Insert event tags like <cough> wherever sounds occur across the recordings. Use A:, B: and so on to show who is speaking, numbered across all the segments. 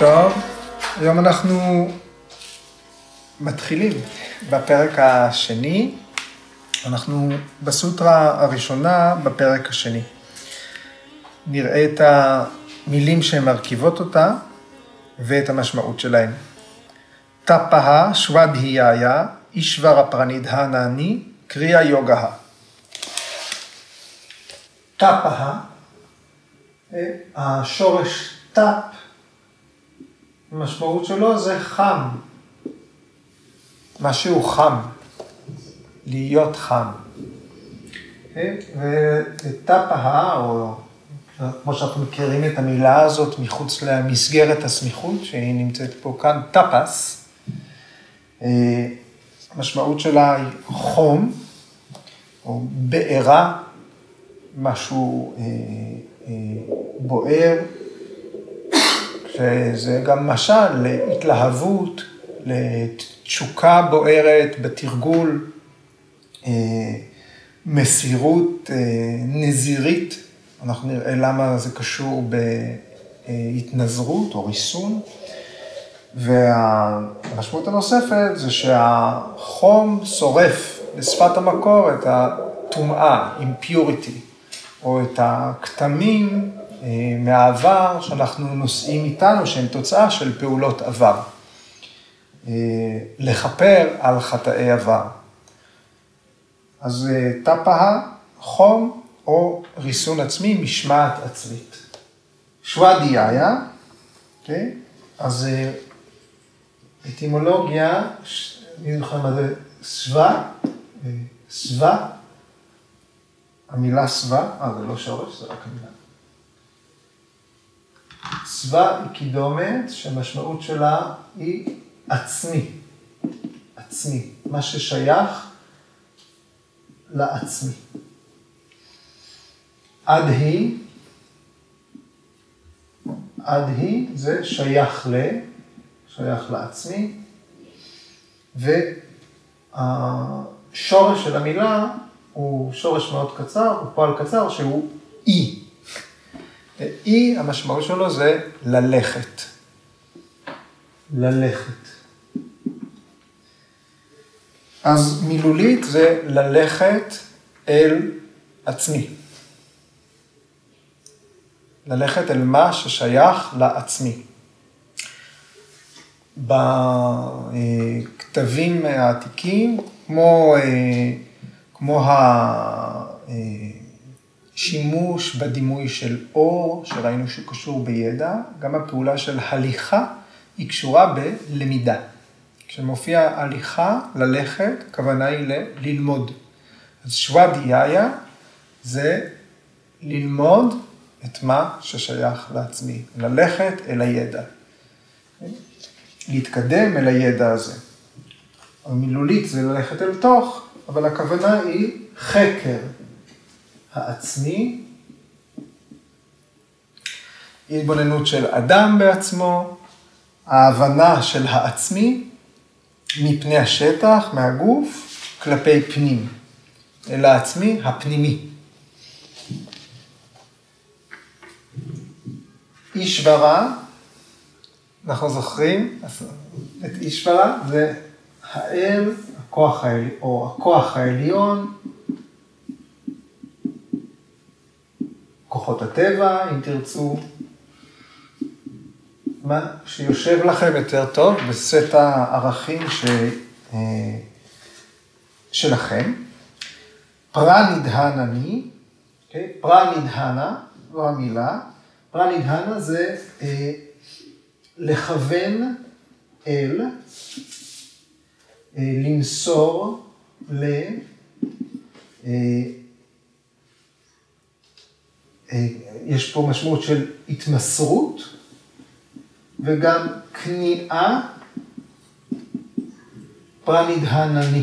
A: טוב, היום אנחנו מתחילים בפרק השני. אנחנו בסוטרה הראשונה בפרק השני. נראה את המילים שמרכיבות אותה ואת המשמעות שלהן. טפאה שוודהייה אישברה פרנידהנני קריאה יוגה. טפאה, השורש טפ, המשמעות שלו זה חם, משהו חם, להיות חם. וטפאה, או כמו שאנחנו מכירים את המילה הזאת מחוץ למסגרת הסמיכות, שהיא נמצאת פה כאן, טפס, המשמעות שלה היא חום, או בעירה, משהו אה, אה, בוער, שזה גם משל להתלהבות, לתשוקה בוערת בתרגול, אה, מסירות נזירית, אנחנו נראה למה זה קשור בהתנזרות או ריסון. והמשמעות הנוספת זה שהחום שורף בשפת המקור את הטומאה, impurity, או את הכתמים אה, מהעבר שאנחנו נושאים איתנו, שהם תוצאה של פעולות עבר. אה, לכפר על חטאי עבר. אז אה, טפאה, חום או ריסון עצמי, משמעת עצמית. שוואדיהיה? אוקיי? אז אטימולוגיה, מי זוכר מה זה סווה? סווה, המילה סווה, אה זה לא שורש, זה רק המילה. סווה היא קידומת שהמשמעות שלה היא עצמי, עצמי, מה ששייך לעצמי. עד היא, עד היא זה שייך ל... שייך לעצמי, והשורש של המילה הוא שורש מאוד קצר, הוא פועל קצר שהוא אי. אי, המשמעות שלו זה ללכת. ללכת. אז מילולית זה ללכת אל עצמי. ללכת אל מה ששייך לעצמי. בכתבים העתיקים, כמו, אה, כמו השימוש בדימוי של אור, שראינו שהוא קשור בידע, גם הפעולה של הליכה היא קשורה בלמידה. כשמופיע הליכה, ללכת, הכוונה היא ללמוד. אז שוואדיהיה זה ללמוד את מה ששייך לעצמי, ללכת אל הידע. להתקדם אל הידע הזה. המילולית זה ללכת אל תוך, אבל הכוונה היא חקר העצמי, התבוננות של אדם בעצמו, ההבנה של העצמי מפני השטח, מהגוף, כלפי פנים, אל העצמי הפנימי. אישברה אנחנו זוכרים, את אישברה זה האל, הכוח העליון, או הכוח העליון, כוחות הטבע, אם תרצו, מה שיושב לכם יותר טוב בסט הערכים ש... אה, שלכם. פרה נדהנה אני, okay? אוקיי? פרה נדהנה, זו המילה, פרה נדהנה זה אה, לכוון אל, אה, למסור ל... אה, יש פה משמעות של התמסרות וגם כניעה פרנידהנני.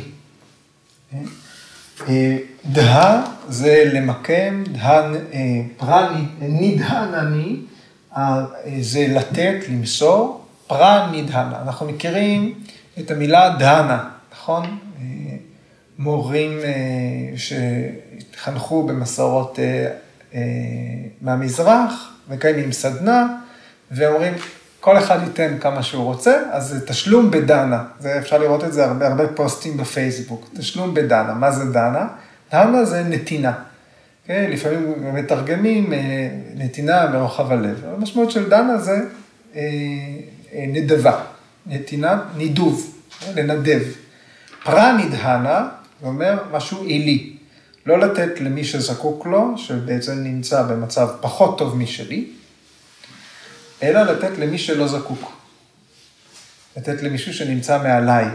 A: דה זה למקם, פרנידהנני זה לתת, למסור, פרה נידהנה. אנחנו מכירים את המילה דהנה, נכון? מורים אה, שהתחנכו במסורות אה, אה, מהמזרח, מקיימים סדנה, ואומרים, כל אחד ייתן כמה שהוא רוצה, אז זה תשלום בדנה. זה, אפשר לראות את זה הרבה, הרבה פוסטים בפייסבוק. תשלום בדנה. מה זה דנה? דנה זה נתינה. Okay, כן, לפעמים מתרגמים אה, נתינה מרוחב הלב. המשמעות של דנה זה אה, אה, נדבה, נתינה, נידוב, לנדב. פרה נדהנה, זה אומר משהו עילי. לא לתת למי שזקוק לו, שבעצם נמצא במצב פחות טוב משלי, אלא לתת למי שלא זקוק. לתת למישהו שנמצא מעליי.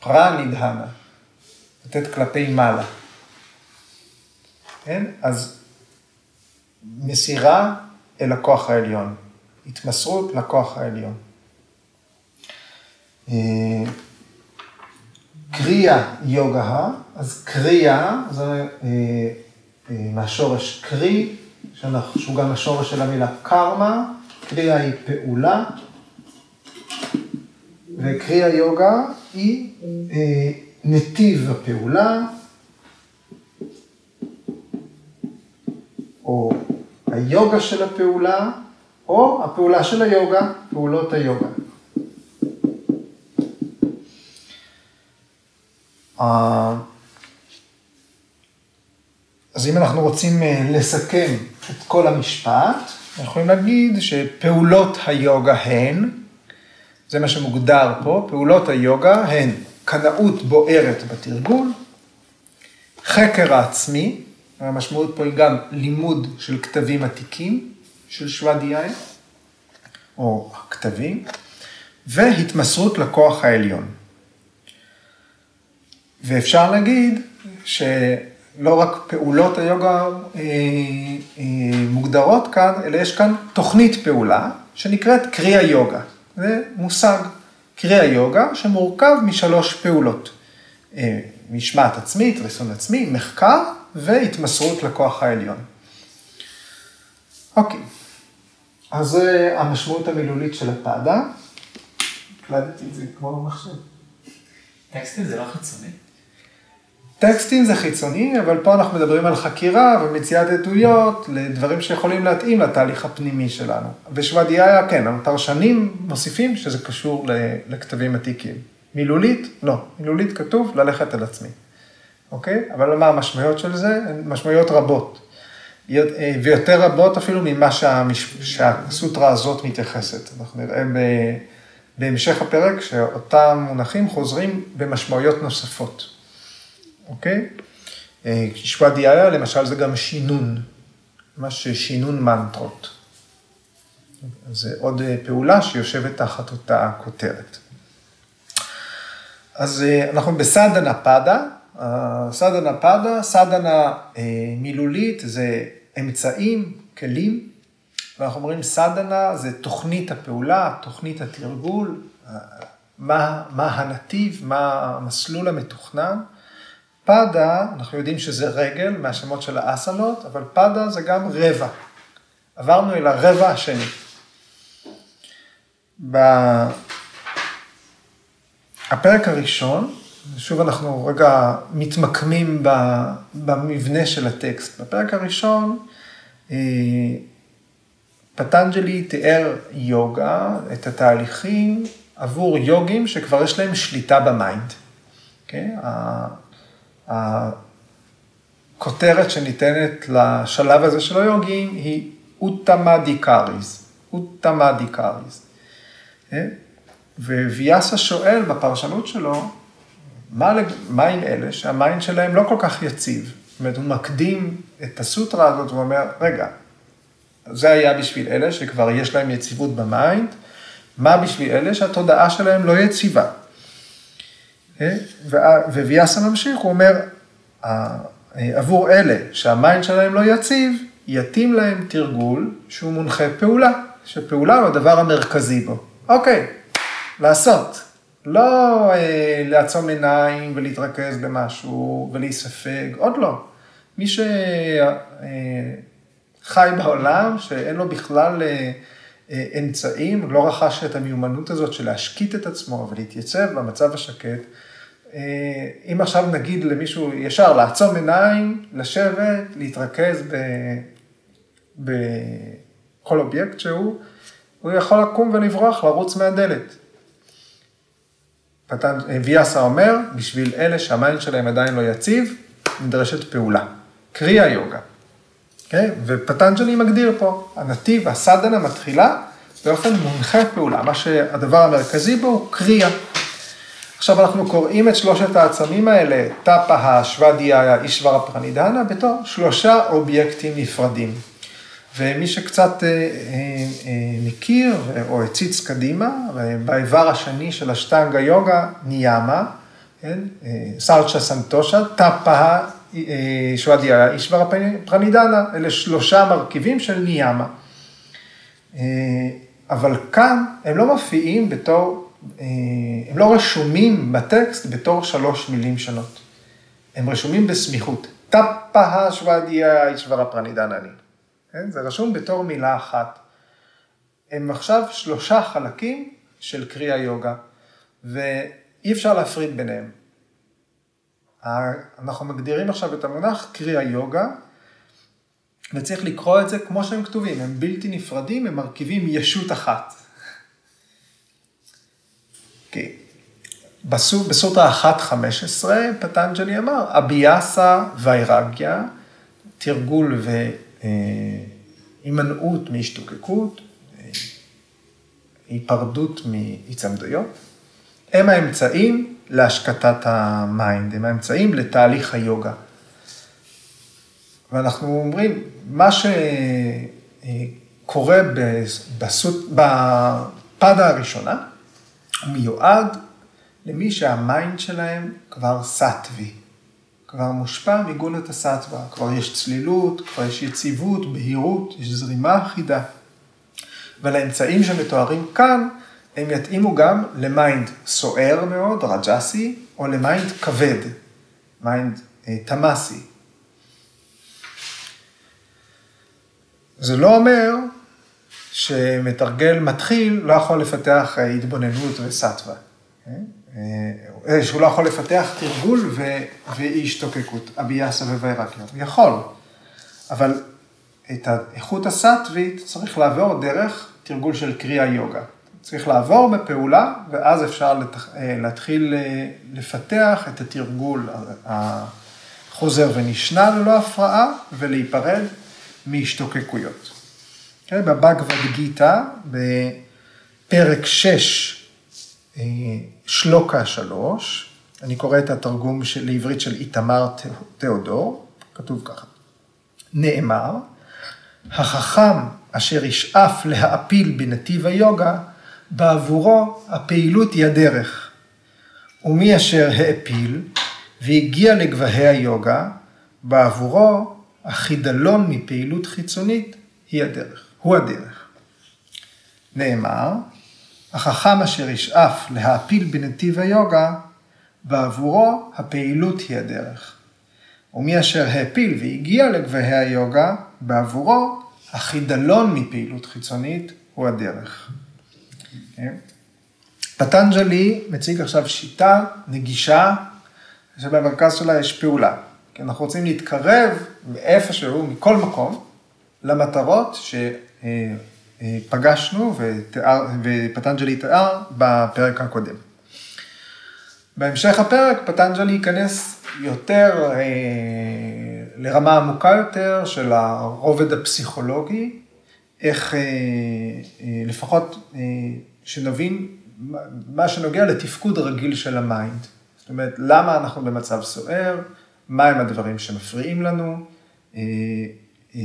A: פרה נדהנה, לתת כלפי מעלה. כן? אז מסירה אל הכוח העליון, התמסרות לכוח העליון. אה, קריאה יוגה, אז קריאה זה אה, אה, מהשורש קרי, שהוא גם השורש של המילה קרמה, קריאה היא פעולה, וקריאה יוגה היא אה, נתיב הפעולה, או היוגה של הפעולה, או הפעולה של היוגה, פעולות היוגה. אז אם אנחנו רוצים אה, לסכם את כל המשפט, אנחנו יכולים להגיד שפעולות היוגה הן, זה מה שמוגדר פה, פעולות היוגה הן קנאות בוערת בתרגול, חקר העצמי, המשמעות פה היא גם לימוד של כתבים עתיקים של שוואדיאי, או כתבים, והתמסרות לכוח העליון. ואפשר להגיד שלא רק פעולות היוגה אה, אה, מוגדרות כאן, אלא יש כאן תוכנית פעולה שנקראת קריאה יוגה. זה מושג קריאה יוגה שמורכב משלוש פעולות. אה, משמעת עצמית, ריסון עצמי, מחקר והתמסרות לכוח העליון. אוקיי, אז זה המשמעות המילולית של הפאדה. הקלטתי את זה כמו במחשב.
B: טקסטים זה לא חיצוני?
A: טקסטים זה חיצוני, אבל פה אנחנו מדברים על חקירה ומציאת עדויות לדברים שיכולים להתאים לתהליך הפנימי שלנו. בשוודיה, כן, הפרשנים מוסיפים שזה קשור לכתבים עתיקים. מילולית, לא. מילולית כתוב ללכת על עצמי. אוקיי? אבל מה המשמעויות של זה? הן משמעויות רבות. ויותר רבות אפילו ממה שהמש... שהסוטרה הזאת מתייחסת. אנחנו נראה ב... בהמשך הפרק שאותם מונחים חוזרים במשמעויות נוספות. אוקיי? שוואדיאיה, למשל, זה גם שינון, ממש שינון מנטרות. זה עוד פעולה שיושבת תחת אותה כותרת. אז אנחנו בסדנה פדה, סדנה פדה, סדנה מילולית זה אמצעים, כלים, ואנחנו אומרים סדנה זה תוכנית הפעולה, תוכנית התרגול, מה, מה הנתיב, מה המסלול המתוכנן. פדה, אנחנו יודעים שזה רגל מהשמות של האסנות, אבל פדה זה גם רבע. עברנו אל הרבע השני. בפרק הראשון, שוב אנחנו רגע מתמקמים במבנה של הטקסט. בפרק הראשון, אה, פטנג'לי תיאר יוגה, את התהליכים עבור יוגים שכבר יש להם שליטה ב mind. Okay? הכותרת שניתנת לשלב הזה של היוגים היא אוטמה אדיקריז, אוטמה אדיקריז. אה? וויאסה שואל בפרשנות שלו, מה, מה עם אלה שה mind שלהם לא כל כך יציב? זאת אומרת, הוא מקדים את הסוטרה הזאת ואומר, רגע, זה היה בשביל אלה שכבר יש להם יציבות ב mind, מה בשביל אלה שהתודעה שלהם לא יציבה? אה? וויאסה ממשיך, הוא אומר, עבור אלה שה mind שלהם לא יציב, יתאים להם תרגול שהוא מונחה פעולה, שפעולה הוא הדבר המרכזי בו. אוקיי, לעשות. לא אה, לעצום עיניים ולהתרכז במשהו ולהיספג, עוד לא. מי שחי אה, בעולם, שאין לו בכלל אה, אמצעים, לא רכש את המיומנות הזאת של להשקיט את עצמו ולהתייצב במצב השקט, אם עכשיו נגיד למישהו ישר לעצום עיניים, לשבת, להתרכז בכל אובייקט שהוא, הוא יכול לקום ולברוח, לרוץ מהדלת. פתן, ויאסה אומר, בשביל אלה שה mind שלהם עדיין לא יציב, נדרשת פעולה. קרייה יוגה. Okay? אוקיי? ופטנג'לי מגדיר פה, הנתיב, הסדהנה מתחילה באופן מונחה פעולה. מה שהדבר המרכזי בו הוא קרייה. עכשיו אנחנו קוראים את שלושת האמצעים האלה, טאפה, סוודיאיה, אישוורה פרנידהנה, בתור שלושה אובייקטים נפרדים. ומי שקצת אה, אה, אה, מכיר או הציץ קדימה, באיבר השני של השטנגה יוגה, ניאמה, כן? סארצ'ה סנטושה, טאפה, שוודיה, אישברה פרנידנה, אלה שלושה מרכיבים של ניאמה. אבל כאן הם לא מופיעים בתור, הם לא רשומים בטקסט בתור שלוש מילים שונות. הם רשומים בסמיכות. טאפה שוודיה פרנידנה אני. כן? זה רשום בתור מילה אחת. הם עכשיו שלושה חלקים של קריאה יוגה, ואי אפשר להפריד ביניהם. אנחנו מגדירים עכשיו את המונח קריאה יוגה, וצריך לקרוא את זה כמו שהם כתובים, הם בלתי נפרדים, הם מרכיבים ישות אחת. Okay. אוקיי. בסוטרה 1.15 פטנג'לי אמר, אביאסה ווייראגיה, תרגול ו... אה, מהשתוקקות, אה, היפרדות מהיצמדויות, הם האמצעים להשקטת ה mind, הם האמצעים לתהליך היוגה. ואנחנו אומרים, מה שקורה בסוט, בפדה הראשונה, הוא מיועד למי שה mind שלהם כבר סטווי. כבר מושפע מגונת הסטווה, כבר יש צלילות, כבר יש יציבות, בהירות, יש זרימה אחידה. ולאמצעים שמתוארים כאן, הם יתאימו גם ל mind סוער מאוד, רג'סי, או ל mind כבד, mind אה, תמאסי. זה לא אומר שמתרגל מתחיל לא יכול לפתח אה, התבוננות וסטווה. אה, אה, שהוא לא יכול לפתח תרגול ואי השתוקקות, אביאסה ווירקיה. הוא יכול, אבל את האיכות הסטווית צריך לעבור דרך תרגול של קריאה יוגה. צריך לעבור בפעולה, ואז אפשר אה, להתחיל לפתח את התרגול החוזר ונשנה ללא הפרעה, ולהיפרד מהשתוקקויות. כן, בבגבד גיתא, בפרק 6, שלוקה שלוש, אני קורא את התרגום של, לעברית של איתמר תיאודור, כתוב ככה, נאמר, החכם אשר ישאף להעפיל בנתיב היוגה, בעבורו הפעילות היא הדרך. ומי אשר העפיל והגיע לגבהי היוגה, בעבורו החידלון מפעילות חיצונית היא הדרך, הוא הדרך. נאמר, החכם אשר ישאף להעפיל בנתיב היוגה, בעבורו הפעילות היא הדרך. ומי אשר העפיל והגיע לגבהי היוגה, בעבורו החידלון מפעילות חיצונית הוא הדרך. כן? פטנג'לי מציג עכשיו שיטה נגישה, שבמרכז שלה יש פעולה. כי אנחנו רוצים להתקרב מאיפשהו, מכל מקום, למטרות ש... אה, פגשנו ותיאר, ופטנג'לי תיאר בפרק הקודם. בהמשך הפרק פטנג'לי ייכנס יותר אה, לרמה עמוקה יותר של הרובד הפסיכולוגי, איך אה, אה, לפחות אה, שנבין מה שנוגע לתפקוד רגיל של המיינד. זאת אומרת, למה אנחנו במצב סוער, מהם הדברים שמפריעים לנו, אה, אה,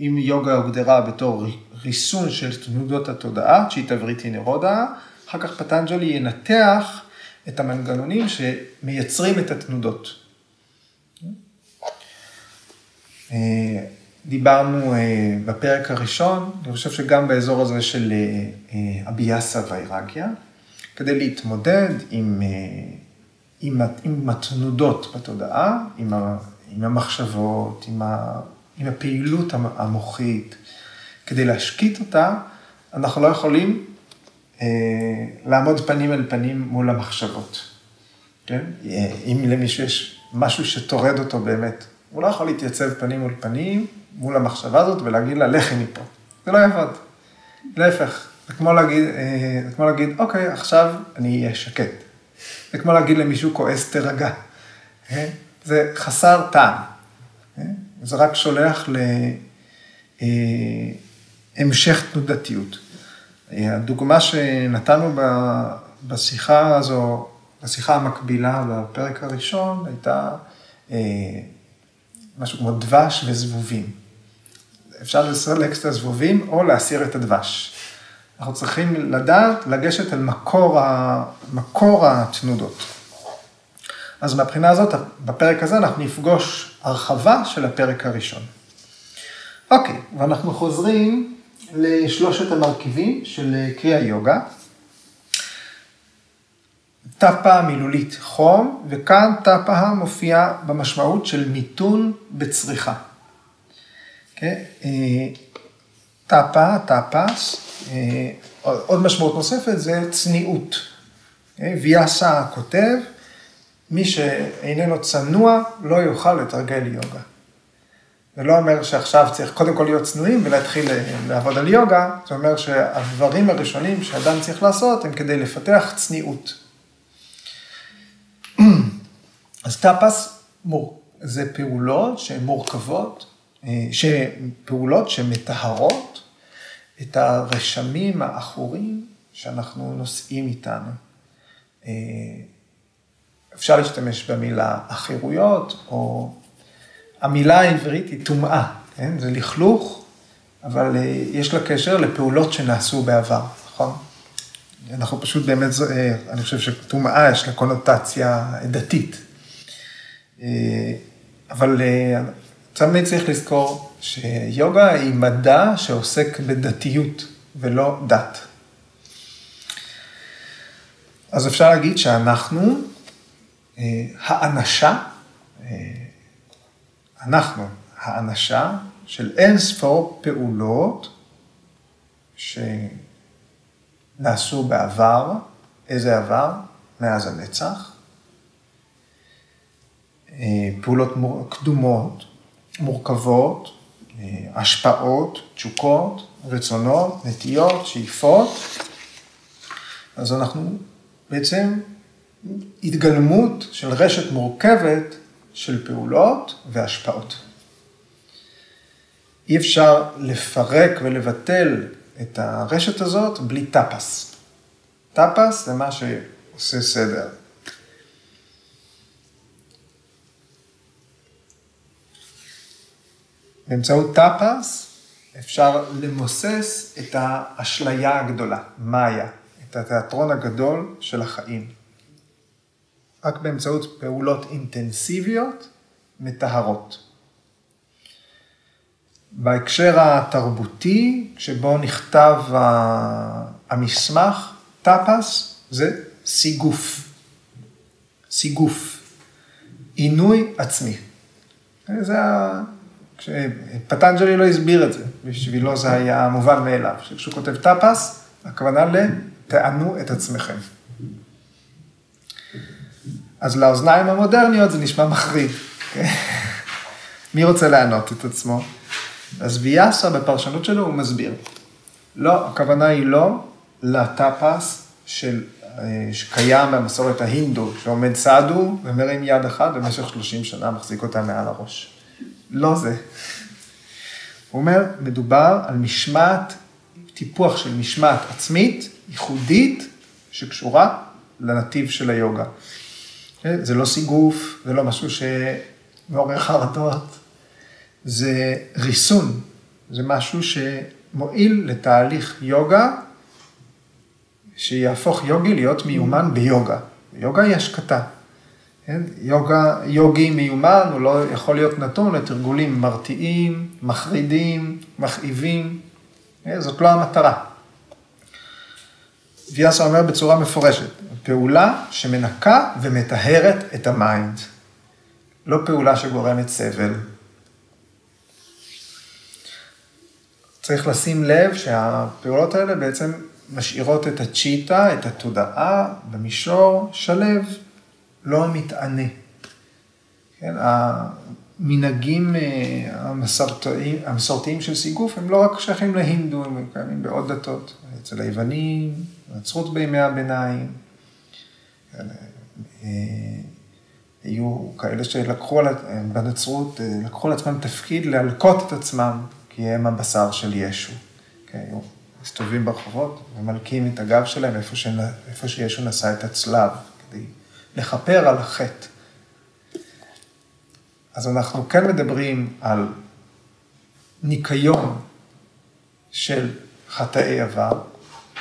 A: אם יוגה הוגדרה בתור ריסון של תנודות התודעה, צ'יטה וריטי נרודה, אחר כך פטנג'לי ינתח את המנגנונים שמייצרים את התנודות. אה, דיברנו אה, בפרק הראשון, אני חושב שגם באזור הזה של אה, אביאסה ואירגיה, כדי להתמודד עם, עם, עם התנודות בתודעה, עם, עם המחשבות, עם, ה, עם הפעילות המוחית, כדי להשקיט אותה, אנחנו לא יכולים אה, לעמוד פנים אל פנים מול המחשבות. כן? אם למישהו יש משהו שטורד אותו באמת, הוא לא יכול להתייצב פנים מול פנים מול המחשבה הזאת ולהגיד לה, לכי מפה. זה לא יעבוד. להפך, זה כמו להגיד, אה, זה כמו להגיד, אוקיי, עכשיו אני אהיה שקט. זה כמו להגיד למישהו כועס, תירגע. אה? זה חסר טעם. אה? זה רק שולח להמשך תנודתיות. הדוגמה שנתנו בשיחה הזו, בשיחה המקבילה בפרק הראשון, הייתה משהו כמו דבש וזבובים. אפשר לסלק את הזבובים או להסיר את הדבש. אנחנו צריכים לדעת, לגשת אל מקור. מקור התנודות. אז מהבחינה הזאת, בפרק הזה אנחנו נפגוש הרחבה של הפרק הראשון. אוקיי, ואנחנו חוזרים לשלושת המרכיבים של קריאה יוגה. טאפה מילולית חום, וכאן טאפה מופיע במשמעות של מיתון בצריכה. Okay? אוקיי? אה, טאפה, טאפס, אה, עוד משמעות נוספת זה צניעות. Okay? אוקיי? ויאסה כותב, מי שאיננו צנוע לא יוכל לתרגל יוגה. זה לא אומר שעכשיו צריך קודם כל להיות צנועים ולהתחיל לעבוד על יוגה, זה אומר שהדברים הראשונים שאדם צריך לעשות הם כדי לפתח צניעות. <clears throat> אז טאפס זה פעולות שהן מורכבות, אה, פעולות שמטהרות את הרשמים העכורים שאנחנו נושאים איתנו. אה, אפשר להשתמש במילה החירויות, או המילה העברית היא טומאה, כן? זה לכלוך, אבל אה, יש לה קשר לפעולות שנעשו בעבר, נכון? אנחנו פשוט באמת, אני חושב שטומאה יש לה קונוטציה דתית. אבל תמיד צריך לזכור שיוגה היא מדע שעוסק בדתיות ולא דת. אז אפשר להגיד שאנחנו, אה, האנשה, אה, אנחנו האנשה של אין ספור פעולות שנעשו בעבר, איזה עבר? מאז הנצח. אה, פעולות קדומות, מורכבות, אה, השפעות, תשוקות, רצונות, נטיות, שאיפות. אז אנחנו בעצם התגלמות של רשת מורכבת של פעולות והשפעות. אי אפשר לפרק ולבטל את הרשת הזאת בלי טאפס. טאפס זה מה שעושה סדר. באמצעות טאפס אפשר למוסס את האשליה הגדולה, מאיה, את התיאטרון הגדול של החיים. רק באמצעות פעולות אינטנסיביות מטהרות. בהקשר התרבותי, שבו נכתב המסמך, טאפס זה סיגוף. סיגוף. עינוי עצמי. זה כשפטנג'לי לא הסביר את זה, בשבילו זה היה מובן מאליו, שכשהוא כותב טאפס, הכוונה ל"תענו את עצמכם". אז לאוזניים המודרניות זה נשמע מחריד. <laughs> מי רוצה לענות את עצמו? אז ויאסה בפרשנות שלו הוא מסביר. לא, הכוונה היא לא לטאפס של, אה, שקיים במסורת ההינדו, שעומד סעדו ומרים יד אחת במשך 30 שנה, מחזיק אותה מעל הראש. לא זה. הוא אומר, מדובר על משמעת, טיפוח של משמעת עצמית, ייחודית, שקשורה לנתיב של היוגה. זה לא סיגוף, זה לא משהו שמעורר חרדות, זה ריסון, זה משהו שמועיל לתהליך יוגה, שיהפוך יוגי להיות מיומן ביוגה. יוגה היא השקטה. כן? יוגה, יוגי מיומן, הוא לא יכול להיות נתון לתרגולים מרתיעים, מחרידים, מכאיבים, כן? זאת לא המטרה. ויאסה אומר בצורה מפורשת, פעולה שמנקה ומטהרת את המיינד, לא פעולה שגורמת סבל. צריך לשים לב שהפעולות האלה בעצם משאירות את הצ'יטה, את התודעה, במישור שלב, לא המתענה. כן, המנהגים אה, המסורתיים, המסורתיים של סיגוף הם לא רק שייכים להינדו, הם קיימים בעוד דתות, אצל היוונים, נצרות בימי הביניים. אה, היו כאלה שלקחו על, בנצרות, לקחו על עצמם תפקיד להלקות את עצמם, כי הם הבשר של ישו. היו מסתובבים ברחובות ומלקים את הגב שלהם איפה, ש... איפה שישו נשא את הצלב, כדי לכפר על החטא. אז אנחנו כן מדברים על ניקיון של חטאי עבר,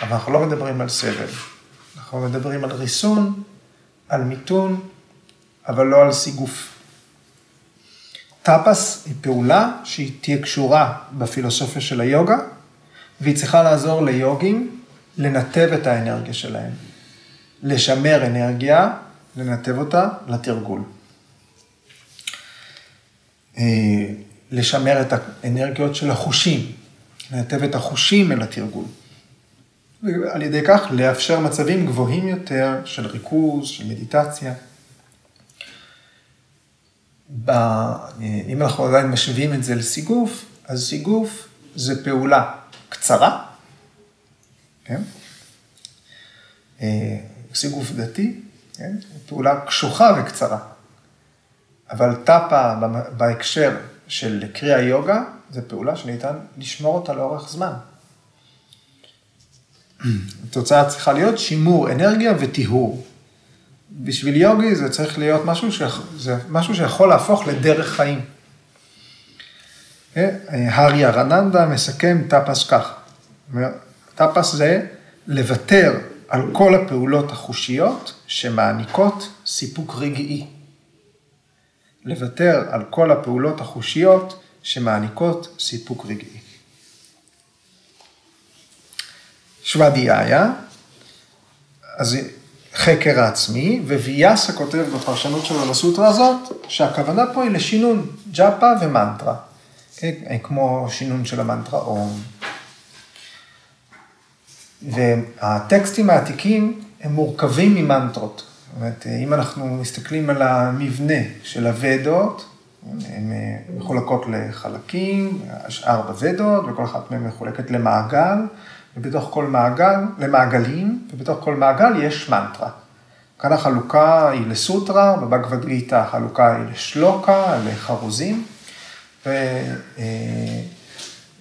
A: אבל אנחנו לא מדברים על סבל. אנחנו מדברים על ריסון, על מיתון, אבל לא על סיגוף. טאפס היא פעולה שהיא תהיה קשורה בפילוסופיה של היוגה, והיא צריכה לעזור ליוגים לנתב את האנרגיה שלהם. לשמר אנרגיה, לנתב אותה לתרגול. אה, לשמר את האנרגיות של החושים, לנתב את החושים אל התרגול. ועל ידי כך לאפשר מצבים גבוהים יותר של ריכוז, של מדיטציה. ב... אם אנחנו עדיין משווים את זה לסיגוף, אז סיגוף זה פעולה קצרה, כן? אה, סיגוף דתי, כן? פעולה קשוחה וקצרה. אבל טאפה בהקשר של קריאה יוגה, זו פעולה שניתן לשמור אותה לאורך זמן. התוצאה צריכה להיות שימור אנרגיה וטיהור. בשביל יוגי זה צריך להיות משהו, ש... זה משהו שיכול להפוך לדרך חיים. הריהרננדה מסכם טאפס כך. טאפס זה לוותר על כל הפעולות החושיות שמעניקות סיפוק רגעי. לוותר על כל הפעולות החושיות שמעניקות סיפוק רגעי. שוואדיאיה, אז חקר העצמי, וויאסה כותב בפרשנות שלו לסוטרה הזאת, שהכוונה פה היא לשינון ג'אפה ומנטרה, כן? כמו שינון של המנטרה אום. והטקסטים העתיקים הם מורכבים ממנטרות. זאת אומרת, אם אנחנו מסתכלים על המבנה של הוודות, הן מחולקות לחלקים, יש ארבע ודות, וכל אחת מהן מחולקת למעגל, ובתוך כל מעגל, למעגלים, ובתוך כל מעגל יש מנטרה. כאן החלוקה היא לסוטרה, בבגבד גיתא החלוקה היא לשלוקה, לחרוזים, ו... אה,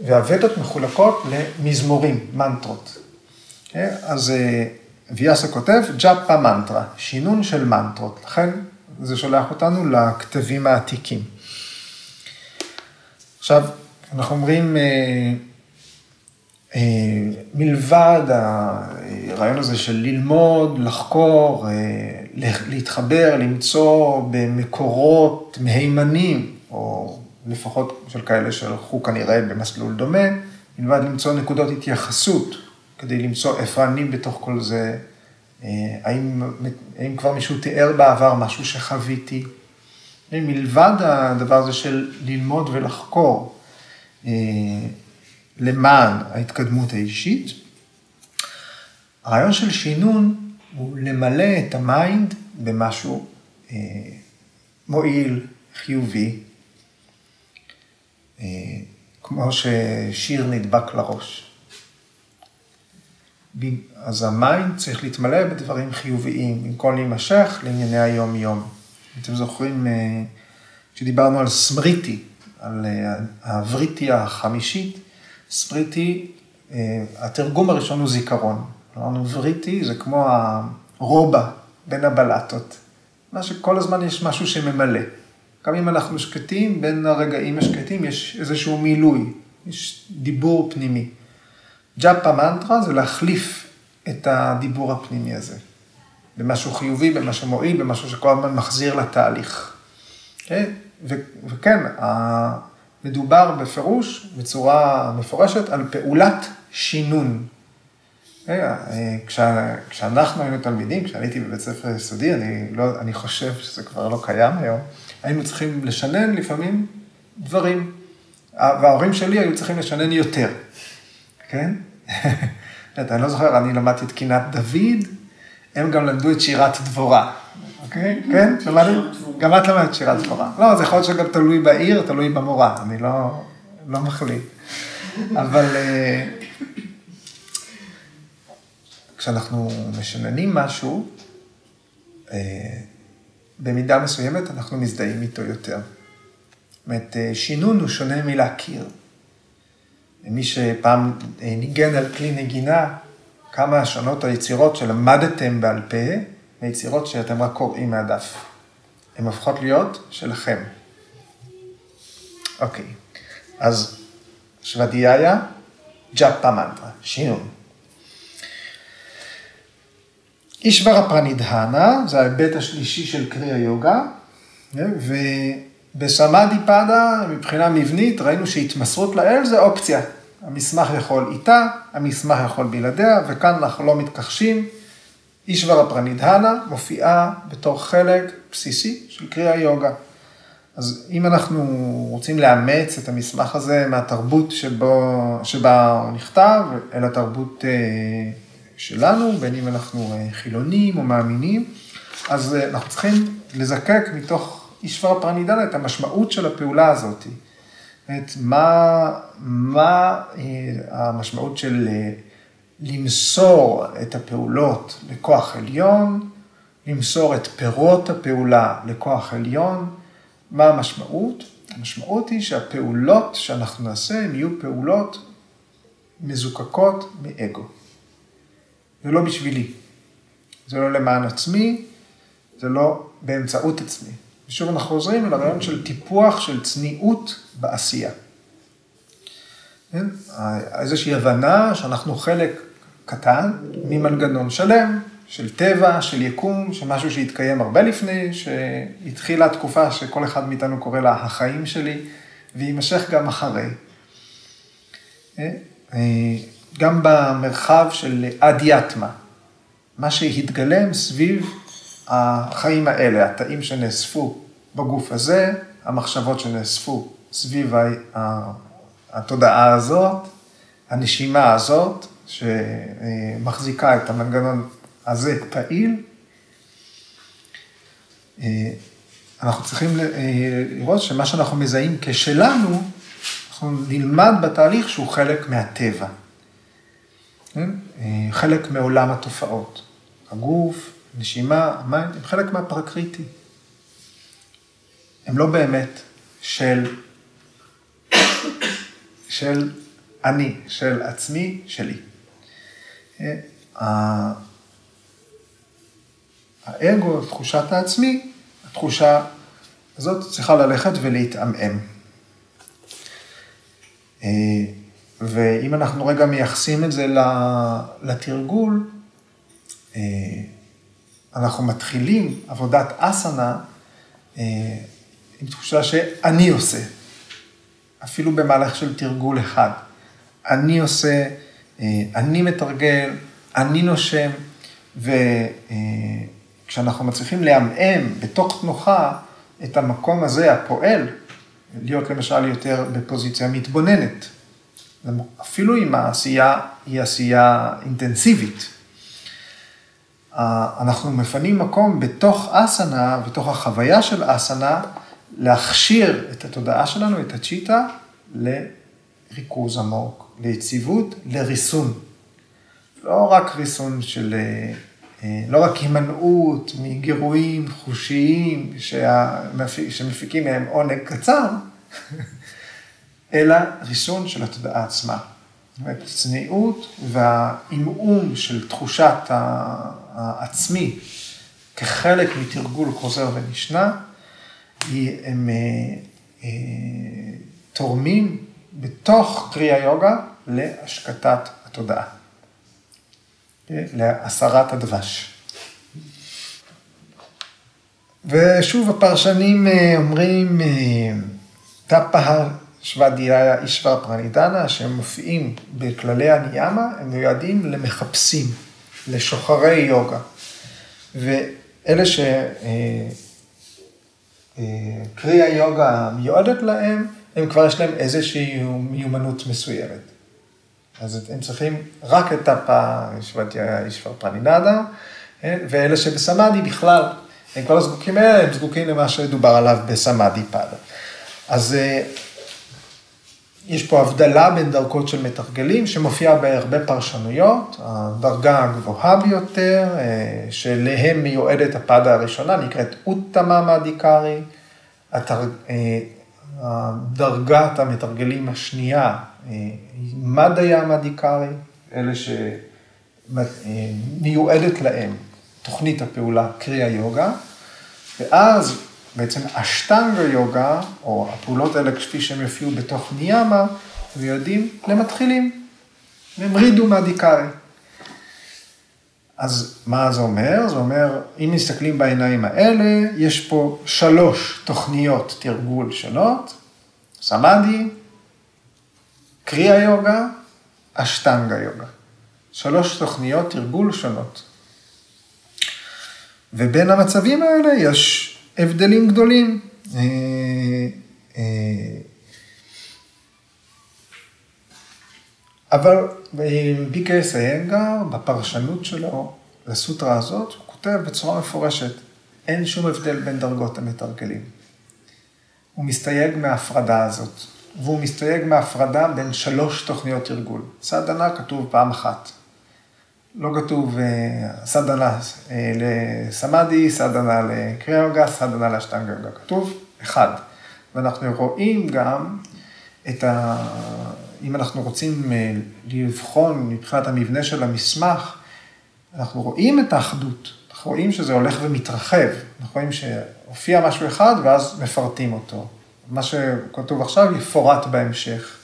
A: והוודות מחולקות למזמורים, מנטרות. אז אה, ויאסה כותב, ג'אפה מנטרה, שינון של מנטרות. לכן זה שולח אותנו לכתבים העתיקים. עכשיו, אנחנו אומרים, אה, אה, מלבד הרעיון הזה של ללמוד, לחקור, להתחבר, למצוא במקורות מהימנים, או לפחות של כאלה שהלכו כנראה במסלול דומה, מלבד למצוא נקודות התייחסות כדי למצוא איפה אני בתוך כל זה, אה, האם, האם כבר מישהו תיאר בעבר משהו שחוויתי. מלבד הדבר הזה של ללמוד ולחקור אה, למען ההתקדמות האישית, הרעיון של שינון הוא למלא את המיינד במשהו אה, מועיל, חיובי, כמו ששיר נדבק לראש. אז המיינד צריך להתמלא בדברים חיוביים, במקום להימשך לענייני היום-יום. אתם זוכרים אה, שדיברנו על סמריטי, על אה, הווריטי החמישית, סמריטי, אה, התרגום הראשון הוא זיכרון. אמרנו וריטי זה כמו הרובה בין הבלטות. מה שכל הזמן יש משהו שממלא. גם אם אנחנו שקטים, בין הרגעים השקטים יש איזשהו מילוי, יש דיבור פנימי. ג'אפה מנטרה זה להחליף את הדיבור הפנימי הזה. במשהו חיובי, במשהו מועיל, במשהו שכל הזמן מחזיר לתהליך. Okay? כן? וכן, מדובר בפירוש, בצורה מפורשת, על פעולת שינון. Okay? כן? כשה, כשאנחנו היינו תלמידים, כשאני הייתי בבית ספר יסודי, אני, לא, אני חושב שזה כבר לא קיים היום, היינו צריכים לשנן לפעמים דברים, וההורים שלי היו צריכים לשנן יותר, כן? אני לא זוכר, אני למדתי את קינת דוד, הם גם למדו את שירת דבורה. אוקיי? כן? שמעתם? גם את למדת שירת דבורה. לא, זה יכול להיות שגם תלוי בעיר, תלוי במורה, אני לא, לא מחליט. אבל אה, כשאנחנו משננים משהו, אה, במידה מסוימת אנחנו מזדהים איתו יותר. זאת אומרת, אה, שינון הוא שונה מלהכיר. מי שפעם ניגן על כלי נגינה, כמה שונות היצירות שלמדתם בעל פה, מיצירות שאתם רק קוראים מהדף. הן הופכות להיות שלכם. אוקיי, אז שוודיה, ג'אפה מנטרה, שינון. אישברה פרנידהנה, זה ההיבט השלישי של קרי היוגה, ובסמאדי פאדה, מבחינה מבנית, ראינו שהתמסרות לאל זה אופציה. המסמך יכול איתה, המסמך יכול בלעדיה, וכאן אנחנו לא מתכחשים. אישברה פרנידהנה מופיעה בתור חלק בסיסי של קריאה יוגה. אז אם אנחנו רוצים לאמץ את המסמך הזה מהתרבות שבו, שבה הוא נכתב, אל התרבות אה, שלנו, בין אם אנחנו אה, חילונים או מאמינים, אז אה, אנחנו צריכים לזקק מתוך אישברה פרנידהנה את המשמעות של הפעולה הזאת. את מה, מה המשמעות של למסור את הפעולות לכוח עליון, למסור את פירות הפעולה לכוח עליון. מה המשמעות? המשמעות היא שהפעולות שאנחנו נעשה הן יהיו פעולות מזוקקות מאגו. זה לא בשבילי, זה לא למען עצמי, זה לא באמצעות עצמי. ושוב אנחנו חוזרים אל הרעיון של טיפוח של צניעות בעשייה. כן? איזושהי הבנה שאנחנו חלק קטן ממנגנון שלם של טבע, של יקום, של משהו שהתקיים הרבה לפני, שהתחילה תקופה שכל אחד מאיתנו קורא לה החיים שלי, ויימשך גם אחרי. אה, אה, גם במרחב של אדיאטמה, מה שהתגלם סביב החיים האלה, התאים שנאספו בגוף הזה, המחשבות שנאספו סביב התודעה הזאת, הנשימה הזאת, שמחזיקה את המנגנון הזה פעיל, אנחנו צריכים לראות שמה שאנחנו מזהים כשלנו, אנחנו נלמד בתהליך שהוא חלק מהטבע. כן? חלק מעולם התופעות. הגוף, נשימה, המים, הם חלק מהפרקריטי. הם לא באמת של, של אני, של עצמי, שלי. האגו, תחושת העצמי, התחושה הזאת צריכה ללכת ולהתעמעם. אה, ואם אנחנו רגע מייחסים את זה לתרגול, אה, אנחנו מתחילים עבודת אסנה אה, עם תחושה שאני עושה, אפילו במהלך של תרגול אחד. אני עושה, אני מתרגל, אני נושם, וכשאנחנו מצליחים לעמעם בתוך תנוחה את המקום הזה, הפועל, להיות למשל יותר בפוזיציה מתבוננת, אפילו אם העשייה היא עשייה אינטנסיבית. אנחנו מפנים מקום בתוך אסנה, בתוך החוויה של אסנה, להכשיר את התודעה שלנו, את הצ'יטה, לריכוז עמוק, ליציבות, לריסון. לא רק ריסון של, אה, אה, לא רק הימנעות מגירויים חושיים שמפיקים מהם עונג קצר, <laughs> אלא ריסון של התודעה עצמה. זאת אומרת, צניעות והעמעום של תחושת העצמי כחלק מתרגול חוזר ונשנה, הם אה, תורמים בתוך קריאה יוגה להשקטת התודעה. להסרת הדבש. ושוב הפרשנים אה, אומרים, אה, טפהר שוודיה אישבר פרנידנה, שהם מופיעים בכללי הניאמה, הם מיועדים למחפשים, לשוחרי יוגה. ואלה שקרי אה, היוגה מיועדת להם, הם כבר יש להם איזושהי מיומנות מסוימת. אז הם צריכים רק את שוואדיאיה אישברה פרנידהנה, ואלה שבסמאדי בכלל, הם כבר לא זקוקים לאלה, הם זקוקים למה שדובר עליו בסמאדי פאדה. אז אה, יש פה הבדלה בין דרגות של מתרגלים, שמופיעה בהרבה פרשנויות. הדרגה הגבוהה ביותר, אה, שאליהם מיועדת הפאדה הראשונה, נקראת אוטמה אדיקרי. דרגת המתרגלים השנייה, מדיה מאדיקרי, אלה שמיועדת להם תוכנית הפעולה קריאה יוגה, ואז בעצם אשטנגה יוגה, או הפעולות האלה כפי שהם יופיעו בתוך ניאמה, מיועדים למתחילים, הם רידו מהדיקארי. אז מה זה אומר? זה אומר, אם מסתכלים בעיניים האלה, יש פה שלוש תוכניות תרגול שונות, סמאדי, קריאה יוגה, אשטנגה יוגה. שלוש תוכניות תרגול שונות. ובין המצבים האלה יש הבדלים גדולים. אה, אה, אבל ביקס איינגר, בפרשנות שלו לסוטרה הזאת, הוא כותב בצורה מפורשת, אין שום הבדל בין דרגות המתרגלים. הוא מסתייג מההפרדה הזאת, והוא מסתייג מההפרדה בין שלוש תוכניות תרגול. סדנה כתוב פעם אחת. לא כתוב אה, סדנה אה, לסמאדי, סדנה לקריאה יוגה, סדנה לאשטנגה יוגה. כתוב אחד. ואנחנו רואים גם את ה... אם אנחנו רוצים אה, לבחון מבחינת המבנה של המסמך, אנחנו רואים את האחדות. אנחנו רואים שזה הולך ומתרחב. אנחנו רואים שהופיע משהו אחד ואז מפרטים אותו. מה שכתוב עכשיו יפורט בהמשך.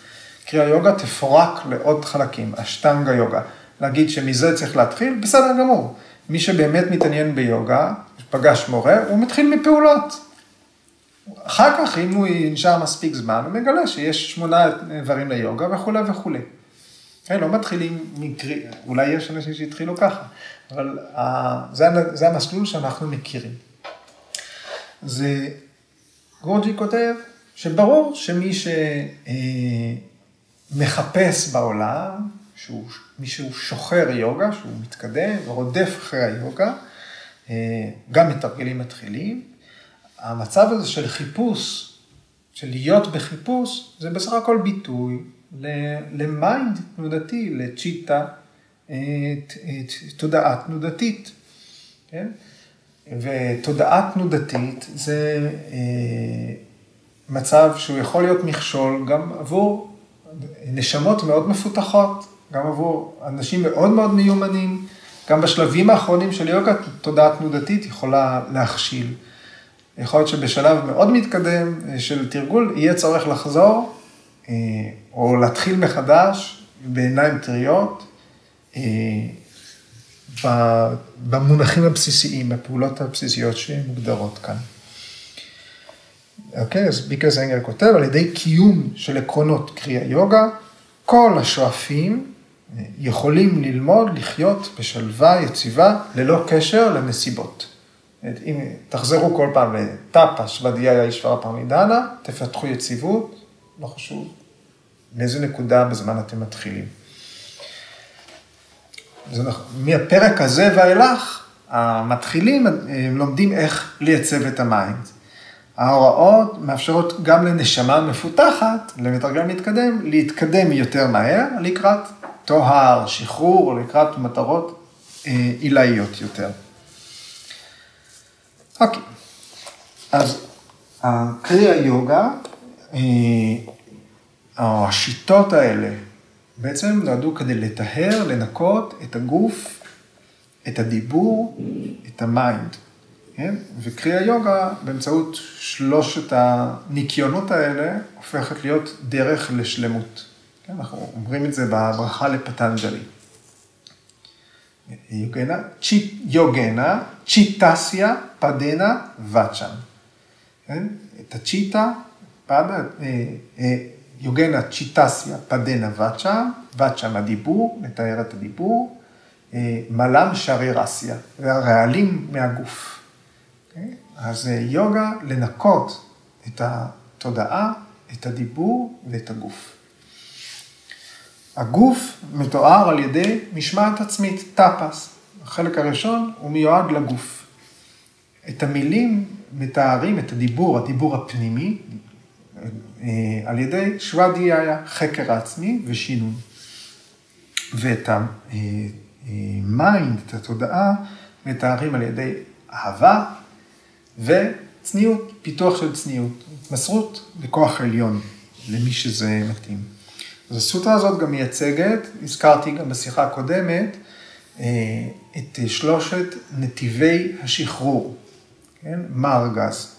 A: קריאה יוגה תפורק לעוד חלקים, אשטנגה יוגה. להגיד שמזה צריך להתחיל, בסדר גמור. מי שבאמת מתעניין ביוגה, פגש מורה, הוא מתחיל מפעולות. אחר כך, אם הוא נשאר מספיק זמן, הוא מגלה שיש שמונה איברים ליוגה וכולי וכולי. כן, לא מתחילים מקרי, אולי יש אנשים שהתחילו ככה, אבל זה, זה המסלול שאנחנו מכירים. זה, גורג'י כותב שברור שמי שמחפש בעולם, שהוא מי שהוא שוחר יוגה, שהוא מתקדם ורודף אחרי היוגה, אה, גם מתרגלים מתחילים. המצב הזה של חיפוש, של להיות בחיפוש, זה בסך הכל ביטוי למיינד תנודתי, לצ'יטה, אה, תודעה תנודתית. כן? ותודעה תנודתית זה אה, מצב שהוא יכול להיות מכשול גם עבור נשמות מאוד מפותחות. גם עבור אנשים מאוד מאוד מיומנים, גם בשלבים האחרונים של יוגה, תודעה תנודתית יכולה להכשיל. יכול להיות שבשלב מאוד מתקדם אה, של תרגול, יהיה צורך לחזור, אה, או להתחיל מחדש בעיניים טריות, אה, במונחים הבסיסיים, בפעולות הבסיסיות שמוגדרות כאן. אוקיי, אז ביקר זנגר כותב, על ידי קיום של עקרונות קריאה יוגה, כל השואפים יכולים ללמוד לחיות בשלווה יציבה ללא קשר לנסיבות. אם תחזרו כל פעם לטאפס, שוואדיאיה, אישברה פרנידהנה, תפתחו יציבות, לא חשוב מאיזה נקודה בזמן אתם מתחילים. נכון. מהפרק הזה ואילך, המתחילים הם לומדים איך לייצב את המיינד. ההוראות מאפשרות גם לנשמה מפותחת, למתרגל מתקדם, להתקדם יותר מהר לקראת טוהר, שחרור, לקראת מטרות אה, עילאיות יותר. אוקיי, אז הקרייה יוגה, אה, או השיטות האלה, בעצם נועדו כדי לטהר, לנקות את הגוף, את הדיבור, את המיינד. כן? וקרייה יוגה, באמצעות שלושת הניקיונות האלה, הופכת להיות דרך לשלמות. כן, אנחנו אומרים את זה בברכה לפטנג'לי. יוגנה, צ'י, יוגנה, צ'יטסיה, פדנה, ואצ'ן. כן? את הצ'יטה, פדה, אה, אה, יוגנה, צ'יטסיה, פדנה, ואצ'ן, ואצ'ן הדיבור, לתאר את הדיבור, אה, מלם שרי רסיה, והרעלים מהגוף. כן? אז יוגה לנקות את התודעה, את הדיבור ואת הגוף. הגוף מטוהר על ידי משמעת עצמית, טאפס. החלק הראשון הוא מיועד לגוף. את המילים מטהרים את הדיבור, הדיבור הפנימי, אה, על ידי שוואדיאיה, חקר העצמי ושינון. ואת המיינד, את התודעה, מטהרים על ידי אהבה וצניעות, פיתוח של צניעות, התמסרות לכוח עליון, למי שזה מתאים. אז הסוטרה הזאת גם מייצגת, הזכרתי גם בשיחה הקודמת, אה, את שלושת נתיבי השחרור, כן? מרגז.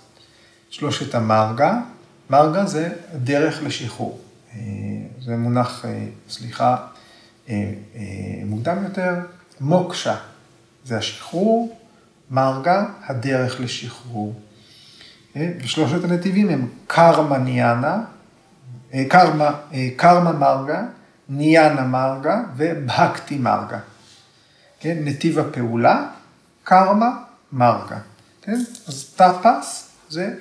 A: שלושת המרגה, מרגה זה דרך לשחרור. אה, זה מונח, אה, סליחה, מוקדם יותר, מוקשה זה השחרור, מרגה, הדרך לשחרור. ושלושת הנתיבים הם קרמה ניאנה, קרמה, קרמה מרגה, ניאנה מרגה ובהקטי מרגה. כן? נתיב הפעולה, קרמה מרגה. כן? אז טאפס זה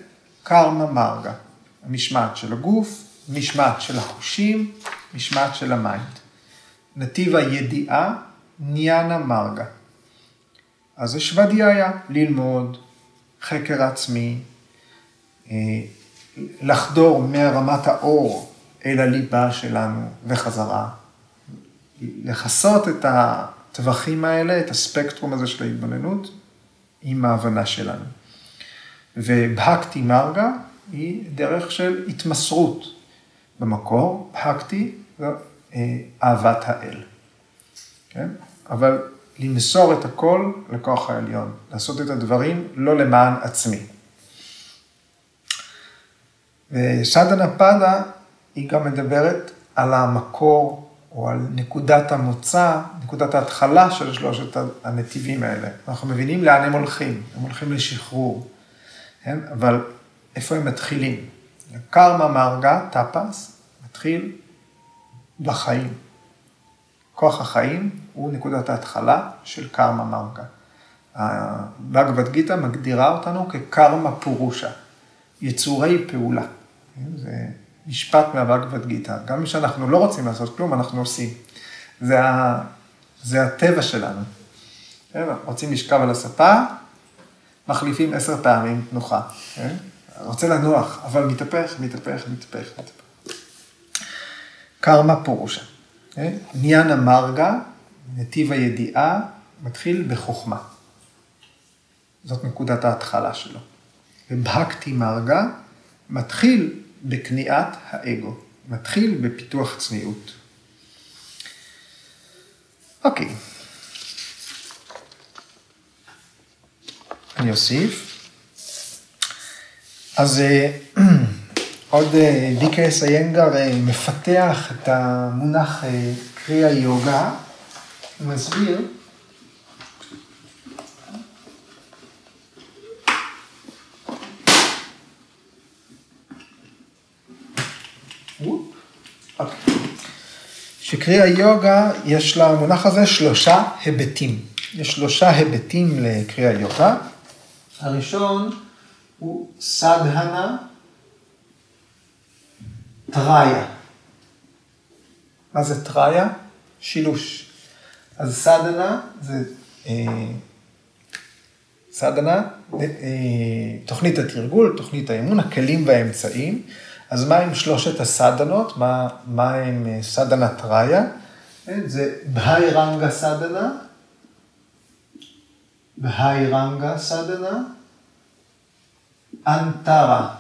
A: קרמה מרגה. המשמעת של הגוף, משמעת של החושים, משמעת של המיינד. נתיב הידיעה, ניאנה מרגה. אז זה שוואדיאיה, ללמוד, חקר עצמי, אה, לחדור מהרמת העור אל הליבה שלנו וחזרה, לכסות את הטווחים האלה, את הספקטרום הזה של ההתבוננות, עם ההבנה שלנו. ובהקטי מרגה היא דרך של התמסרות במקור, בהקטי זה אה, אהבת האל. כן? אבל למסור את הכל לכוח העליון, לעשות את הדברים לא למען עצמי. וסדנה פדה היא גם מדברת על המקור או על נקודת המוצא, נקודת ההתחלה של שלושת הנתיבים האלה. אנחנו מבינים לאן הם הולכים, הם הולכים לשחרור, כן? אבל איפה הם מתחילים? קרמה מרגה, טאפס, מתחיל בחיים. כוח החיים הוא נקודת ההתחלה של קרמה מרגה. הבגבד גיתא מגדירה אותנו כקרמה פורושה, יצורי פעולה. כן? זה משפט מהבגבד גיתא. גם כשאנחנו לא רוצים לעשות כלום, אנחנו עושים. זה, ה... זה הטבע שלנו. כן? רוצים לשכב על הספה, מחליפים עשר פעמים תנוחה. כן? רוצה לנוח, אבל מתהפך, מתהפך, מתהפך. קרמה פורושה. ניאנה מרגה, נתיב הידיעה, מתחיל בחוכמה. זאת נקודת ההתחלה שלו. ובהקטי מרגה מתחיל בכניעת האגו, מתחיל בפיתוח צניעות. אוקיי. אני אוסיף. אז אה, <clears throat> עוד דיקס אה, איינגר אה, מפתח את המונח קריאה יוגה, מסביר שקריאה יוגה, יש למונח הזה שלושה היבטים. יש שלושה היבטים לקריאה יוגה. הראשון הוא סדהנה טראיה. מה זה טראיה? שילוש. אז סדנה זה אה, סדנה, אה, תוכנית התרגול, תוכנית האימון, הכלים והאמצעים. אז מה עם שלושת הסדנות? מה, מה עם אה, סדנה טראיה? זה בהי רנגה סדנה, בהי רנגה סדנה, אנטרה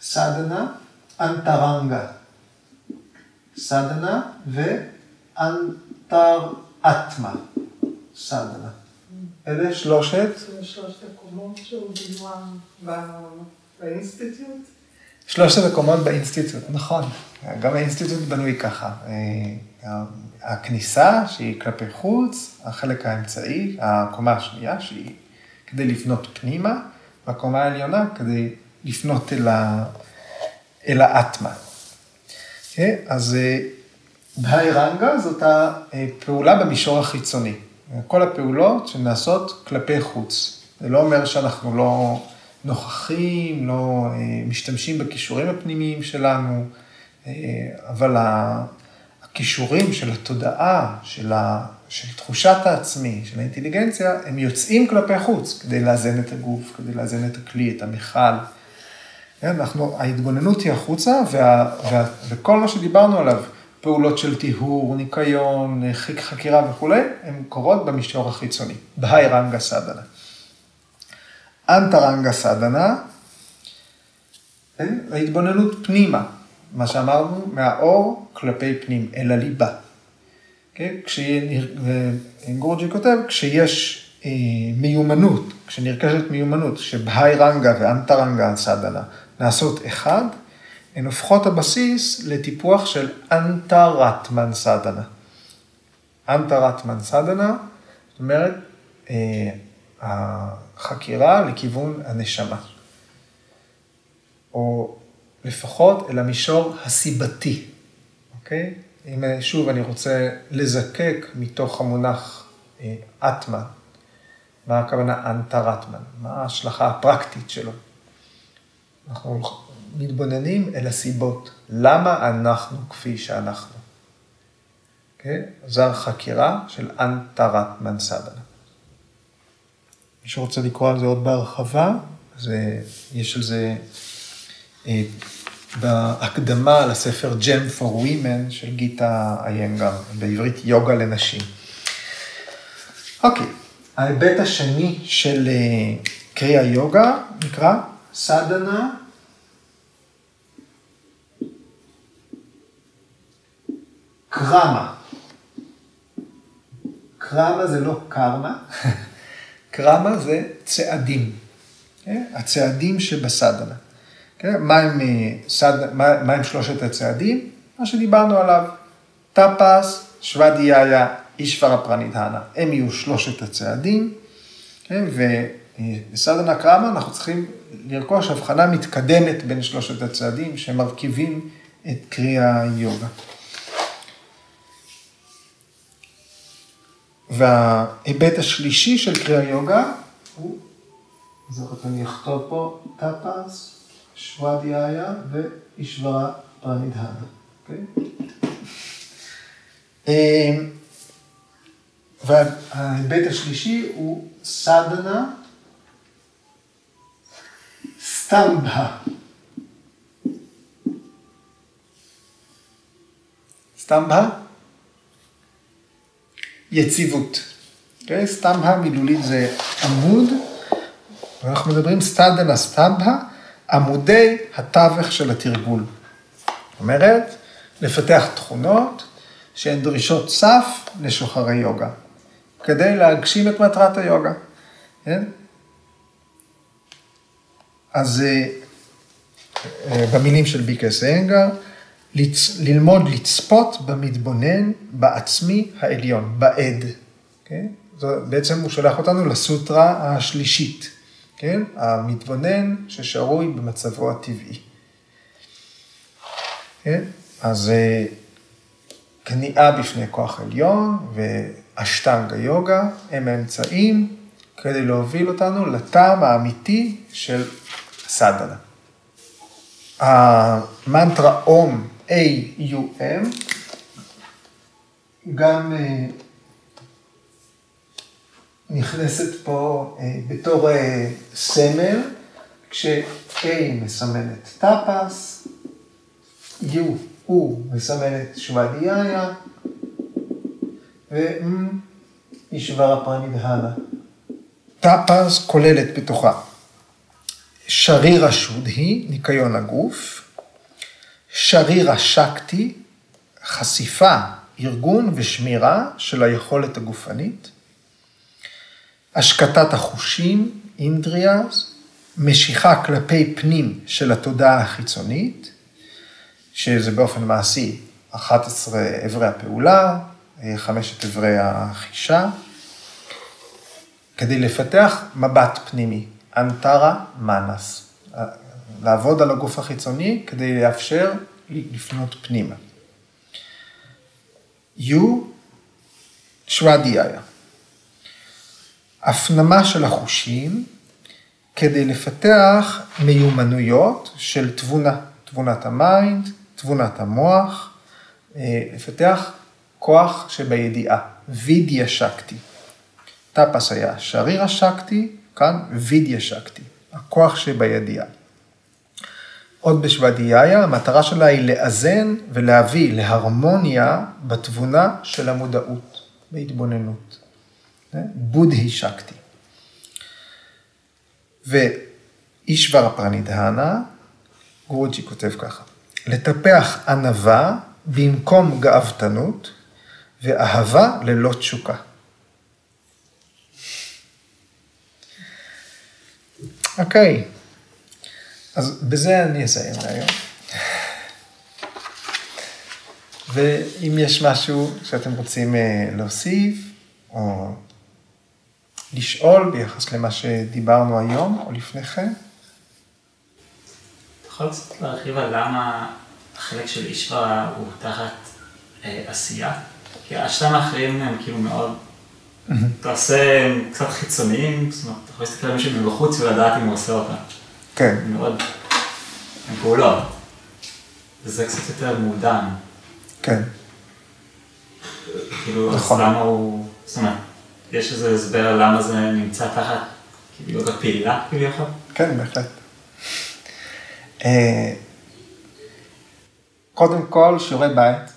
A: סדנה, אנטרנגה סדנה ואנטר אטמה סדנה. אלה שלושת?
C: שלושת הקומות שהוא באינסטיטוט?
A: שלושת הקומות באינסטיטוט, נכון. גם האינסטיטוט בנוי ככה. אה, הכניסה שהיא כלפי חוץ, החלק האמצעי, הקומה השנייה שהיא כדי לפנות פנימה, והקומה העליונה כדי לפנות אל, ה... אל האטמה. Okay, אוקיי? אז אה, רנגה זאת הפעולה במישור החיצוני. כל הפעולות שנעשות כלפי חוץ. זה לא אומר שאנחנו לא נוכחים, לא אה, משתמשים בכישורים הפנימיים שלנו, אה, אבל הכישורים של התודעה, של, ה, של תחושת העצמי, של האינטליגנציה, הם יוצאים כלפי חוץ כדי לאזן את הגוף, כדי לאזן את הכלי, את המכל. כן, אנחנו, ההתבוננות היא החוצה, וה, וה, וכל מה שדיברנו עליו, פעולות של טיהור, ניקיון, חקירה וכולי, הן קורות במישור החיצוני, בהיירנגה סדנה. אנטרנגה סדנה, כן, ההתבוננות פנימה, מה שאמרנו, מהאור כלפי פנים, אל הליבה. כן? גורג'י כותב, כשיש אה, מיומנות, כשנרכשת מיומנות, שבהאי רנגה ואנטרנגה סדנה נעשות אחד, הן הופכות הבסיס לטיפוח של אנטרטמן סדנה. אנטרטמן סדנה, זאת אומרת, אה, החקירה לכיוון הנשמה. או לפחות אל המישור הסיבתי, אוקיי? אם שוב אני רוצה לזקק מתוך המונח אה, אטמן, מה הכוונה אנטרטמן, מה ההשלכה הפרקטית שלו. אנחנו מתבוננים אל הסיבות, למה אנחנו כפי שאנחנו. אוקיי? זו החקירה של אנטרטמן סדנה. מי שרוצה לקרוא על זה עוד בהרחבה, זה, יש על זה אה, בהקדמה לספר Gem for Women של גיטה איינגר, בעברית יוגה לנשים. אוקיי, ההיבט השני של אה, קריאה יוגה נקרא סדנה קרמה. קרמה זה לא קרמה, <laughs> קרמה זה צעדים. כן? הצעדים שבסדנה. כן? מה הם, אה, סד, מה, מה הם שלושת הצעדים? מה שדיברנו עליו, טפס, שוואדיאיה, אישפרה פרנידהנה. הם יהיו שלושת הצעדים, כן? ובסדנה קרמה אנחנו צריכים לרכוש הבחנה מתקדמת בין שלושת הצעדים שמרכיבים את קריאה יוגה. וההיבט השלישי של קריאה יוגה הוא, אז אני אכתוב פה, טפס, שוואדיאיה ואישברה פרנידהנה. אוקיי? אמ, וההיבט השלישי הוא סדנה סטמבה. סטמבה, יציבות. Okay, אוקיי? סטמבה מילולית זה עמוד, ואנחנו מדברים סטדנה סטמבה, עמודי התווך של התרגול. זאת אומרת, לפתח תכונות שהן דרישות סף לשוחרי יוגה, כדי להגשים את מטרת היוגה. כן? אז אה, אה, במילים של ביקס אנגר, ללמוד לצפות במתבונן בעצמי העליון, בעד. כן? בעצם הוא שולח אותנו לסוטרה השלישית. כן? המתבונן ששרוי במצבו הטבעי. כן? אז אה, כניעה בפני כוח עליון ואשטנגה יוגה הם האמצעים כדי להוביל אותנו לטעם האמיתי של סדנה. המנטרה אום, A-U-M, גם אה, נכנסת פה אה, בתור אה, סמל, כש-A מסמנת טאפס, U הוא מסמל את שוואדיאיה, ו-M אישברה פרנידהנה. טאפס כוללת בתוכה שרירה שודהי, ניקיון הגוף, שרירה שקטי, חשיפה, ארגון ושמירה של היכולת הגופנית, השקטת החושים, אינדריאז, משיכה כלפי פנים של התודעה החיצונית, שזה באופן מעשי 11 אברי הפעולה, חמשת אברי החישה, כדי לפתח מבט פנימי, אנטרה מנס, לעבוד על הגוף החיצוני כדי לאפשר לפנות פנימה. יו סוואדיאיה. הפנמה של החושים כדי לפתח מיומנויות של תבונה, תבונת ה mind, תבונת המוח, אה, לפתח כוח שבידיעה, וידיה שקטי. טפס היה שרירה שקטי, כאן וידיה שקטי, הכוח שבידיעה. עוד בשוודיה, המטרה שלה היא לאזן ולהביא להרמוניה בתבונה של המודעות, בהתבוננות. בודהי שקטי. ואישבר פרנידהנה, גורוג'י כותב ככה, לטפח ענווה במקום גאוותנות ואהבה ללא תשוקה. אוקיי, אז בזה אני אסיים להיום. ואם יש משהו שאתם רוצים אה, להוסיף, או לשאול ביחס למה שדיברנו היום, או לפני כן.
B: אתה יכול קצת להרחיב על למה החלק של אישרה הוא תחת אה, עשייה? כי השתיים האחרים הם כאילו מאוד, אתה עושה קצת חיצוניים, זאת אומרת, אתה יכול להסתכל על מישהו מבחוץ ולדעת אם הוא עושה אותה.
A: כן.
B: מאוד, פעולות. וזה קצת יותר מעודן.
A: כן.
B: כאילו, אז
A: נכון.
B: למה הוא, זאת אומרת, יש איזה הסבר למה זה נמצא תחת, כאילו, יוגה פעילה כביכול?
A: כן, בהחלט. אה, קודם כל, שיעורי בית,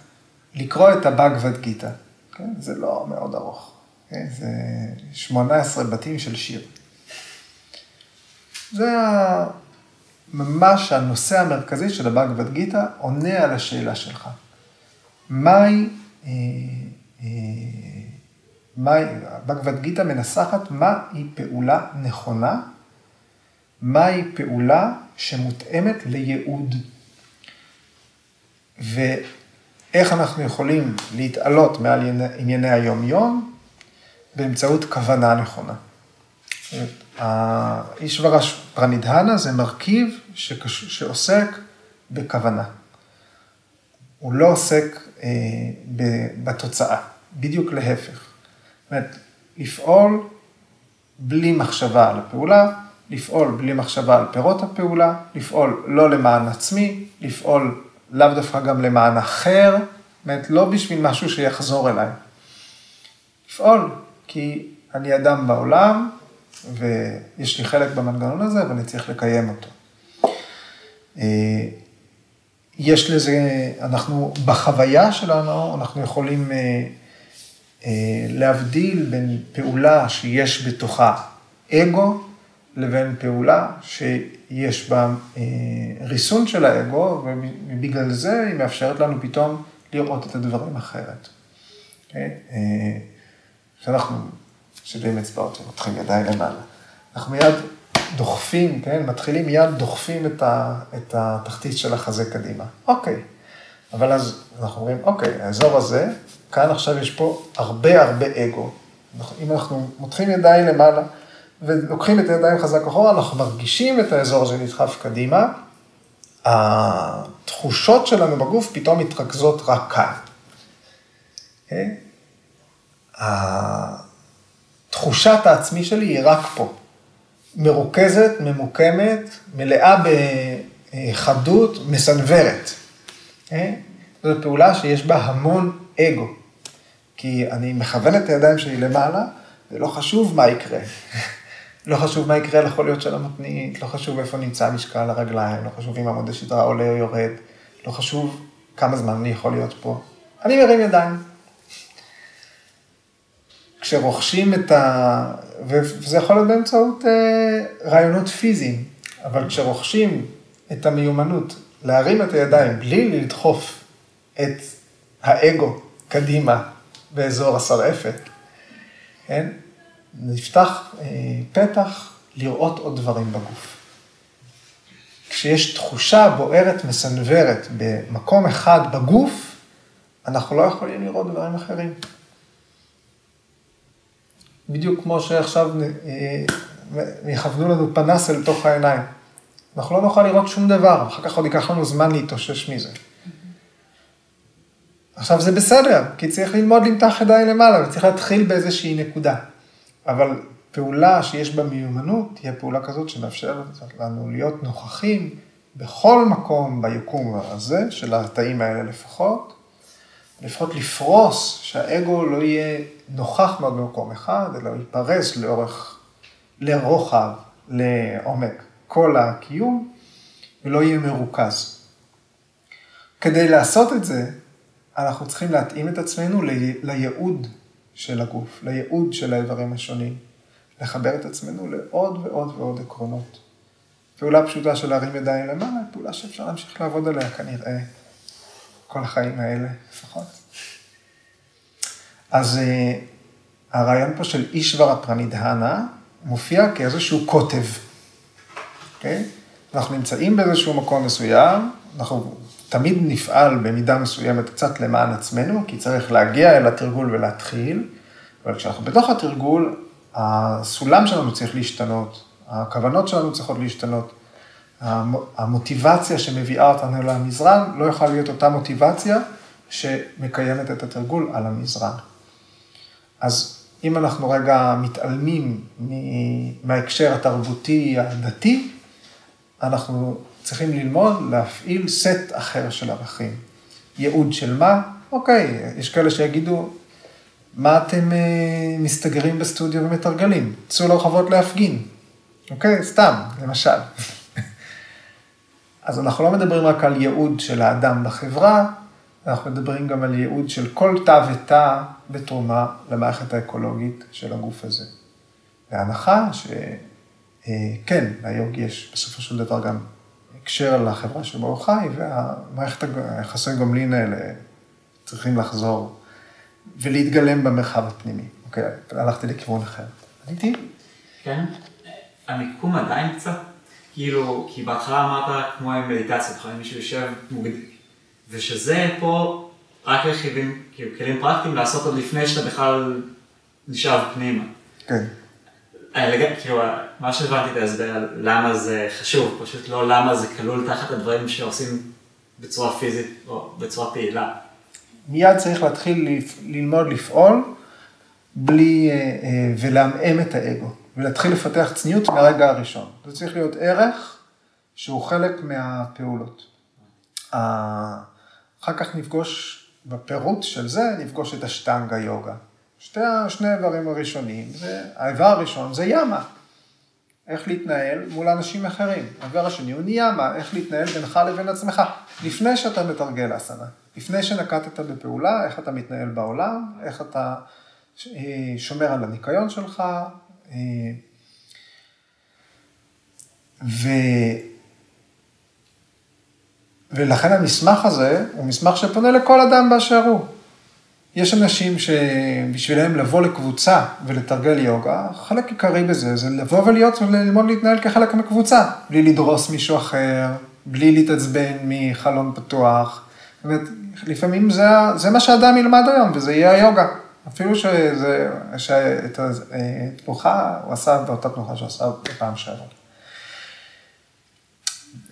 A: לקרוא את הבאגבד גיתא, כן? זה לא מאוד ארוך, כן? זה 18 בתים של שיר. זה ממש הנושא המרכזי של הבאגבד גיתא, עונה על השאלה שלך. מהי, אה, אה, מהי, הבאגבד גיתא מנסחת מהי פעולה נכונה מהי פעולה שמותאמת לייעוד. ואיך אנחנו יכולים להתעלות מעל ענייני היום-יום? באמצעות כוונה נכונה. האישברה פרנידהנה זה מרכיב שקש... שעוסק בכוונה. הוא לא עוסק אה, ב... בתוצאה, בדיוק להפך. זאת אומרת, לפעול בלי מחשבה על הפעולה, לפעול בלי מחשבה על פירות הפעולה, לפעול לא למען עצמי, לפעול לאו דווקא גם למען אחר, זאת אומרת, לא בשביל משהו שיחזור אליי. לפעול, כי אני אדם בעולם, ויש לי חלק במנגנון הזה, ואני צריך לקיים אותו. אה, יש לזה, אנחנו, בחוויה שלנו, אנחנו יכולים אה, אה, להבדיל בין פעולה שיש בתוכה אגו, לבין פעולה שיש בה ריסון של האגו, ובגלל זה היא מאפשרת לנו פתאום לראות את הדברים אחרת. אוקיי? כשאנחנו שבים אצבעות ומותחים ידיים למעלה, אנחנו מיד דוחפים, כן? מתחילים מיד דוחפים את, ה, את התחתית של החזה קדימה. אוקיי, אבל אז אנחנו אומרים, אוקיי, האזור הזה, כאן עכשיו יש פה הרבה הרבה אגו. אם אנחנו מותחים ידיים למעלה, ולוקחים את הידיים חזק אחורה, אנחנו מרגישים את האזור הזה נדחף קדימה, התחושות שלנו בגוף פתאום מתרכזות רק כאן. Okay? תחושת העצמי שלי היא רק פה. מרוכזת, ממוקמת, מלאה בחדות, מסנוורת. Okay? זו פעולה שיש בה המון אגו. כי אני מכוון את הידיים שלי למעלה, ולא חשוב מה יקרה. לא חשוב מה יקרה לחוליות של המתנית, לא חשוב איפה נמצא משקל הרגליים, לא חשוב אם עמוד השדרה עולה או יורד, לא חשוב כמה זמן אני יכול להיות פה. אני מרים ידיים. כשרוכשים את ה... וזה יכול להיות באמצעות אה, רעיונות פיזיים, אבל כשרוכשים את המיומנות להרים את הידיים בלי לדחוף את האגו קדימה באזור השרעפת, כן? נפתח אה, פתח לראות עוד דברים בגוף. כשיש תחושה בוערת, מסנוורת במקום אחד בגוף, אנחנו לא יכולים לראות דברים אחרים. בדיוק כמו שעכשיו אה, יכוונו לנו פנס אל תוך העיניים. אנחנו לא נוכל לראות שום דבר, אחר כך עוד ייקח לנו זמן להתאושש מזה. עכשיו זה בסדר, כי צריך ללמוד למתח ידיים למעלה, וצריך להתחיל באיזושהי נקודה. אבל פעולה שיש בה מיומנות, תהיה פעולה כזאת שמאפשרת לנו להיות נוכחים בכל מקום ביקום הזה, של התאים האלה לפחות, לפחות לפרוס, שהאגו לא יהיה נוכח מאוד במקום אחד, אלא ייפרס לאורך, לרוחב, לעומק כל הקיום, ולא יהיה מרוכז. כדי לעשות את זה, אנחנו צריכים להתאים את עצמנו לייעוד של הגוף, לייעוד של האיברים השונים, לחבר את עצמנו לעוד ועוד ועוד עקרונות. פעולה פשוטה של להרים ידיים למעלה, פעולה שאפשר להמשיך לעבוד עליה כנראה כל החיים האלה לפחות. אז אה, הרעיון פה של אישבר הפרנידהנה מופיע כאיזשהו קוטב, אוקיי? Okay? אנחנו נמצאים באיזשהו מקום מסוים, אנחנו תמיד נפעל במידה מסוימת קצת למען עצמנו, כי צריך להגיע אל התרגול ולהתחיל, אבל כשאנחנו בתוך התרגול, הסולם שלנו צריך להשתנות, הכוונות שלנו צריכות להשתנות. המוטיבציה שמביאה אותנו למזרן לא יכולה להיות אותה מוטיבציה שמקיימת את התרגול על המזרן. אז אם אנחנו רגע מתעלמים מההקשר התרבותי הדתי, אנחנו צריכים ללמוד להפעיל סט אחר של ערכים. ייעוד של מה? אוקיי, יש כאלה שיגידו, מה אתם אה, מסתגרים בסטודיו ומתרגלים? צאו לרחובות להפגין. אוקיי? סתם, למשל. אז אנחנו לא מדברים רק על ייעוד של האדם בחברה, אנחנו מדברים גם על ייעוד של כל תא ותא בתרומה למערכת האקולוגית של הגוף הזה. בהנחה שכן, אה, ליוג יש בסופו של דבר גם הקשר לחברה שבו הוא חי, והמערכת היחסי גומלין האלה צריכים לחזור ולהתגלם במרחב הפנימי. אוקיי, הלכתי לכיוון אחר.
B: עניתי? כן. המיקום עדיין קצת, כאילו, כי בהתחלה אמרת כמו עם מדיטציה, בכלל מישהו יושב מוגד... ושזה פה רק רכיבים, כאילו, כלים פרקטיים לעשות עוד לפני שאתה בכלל נשאב פנימה.
A: כן.
B: אה, כאילו, מה שהבנתי את ההסבר למה זה חשוב, פשוט לא למה זה כלול תחת הדברים שעושים בצורה פיזית או בצורה פעילה.
A: מיד צריך להתחיל ללמוד לפעול בלי, אה, אה, ולעמעם את האגו. ולהתחיל לפתח צניעות מהרגע הראשון. זה צריך להיות ערך שהוא חלק מהפעולות. אחר כך נפגוש, בפירוט של זה, נפגוש את השטנגה יוגה. שתי, שני האיברים הראשונים, האיבר הראשון זה ימה, איך להתנהל מול אנשים אחרים. האיבר השני הוא ניאמה, איך להתנהל בינך לבין עצמך, לפני שאתה מתרגל אסנה, לפני שנקטת בפעולה, איך אתה מתנהל בעולם, איך אתה אה, שומר על הניקיון שלך, ו... ולכן המסמך הזה הוא מסמך שפונה לכל אדם באשר הוא. יש אנשים שבשבילם לבוא לקבוצה ולתרגל יוגה, חלק עיקרי בזה זה לבוא ולהיות וללמוד להתנהל כחלק מקבוצה, בלי לדרוס מישהו אחר, בלי להתעצבן מחלון פתוח. זאת אומרת, לפעמים זה, זה מה שאדם ילמד היום, וזה יהיה היוגה. אפילו שזה, שאת התנוחה הוא עשה באותה תנוחה שהוא עשה בפעם שעברה.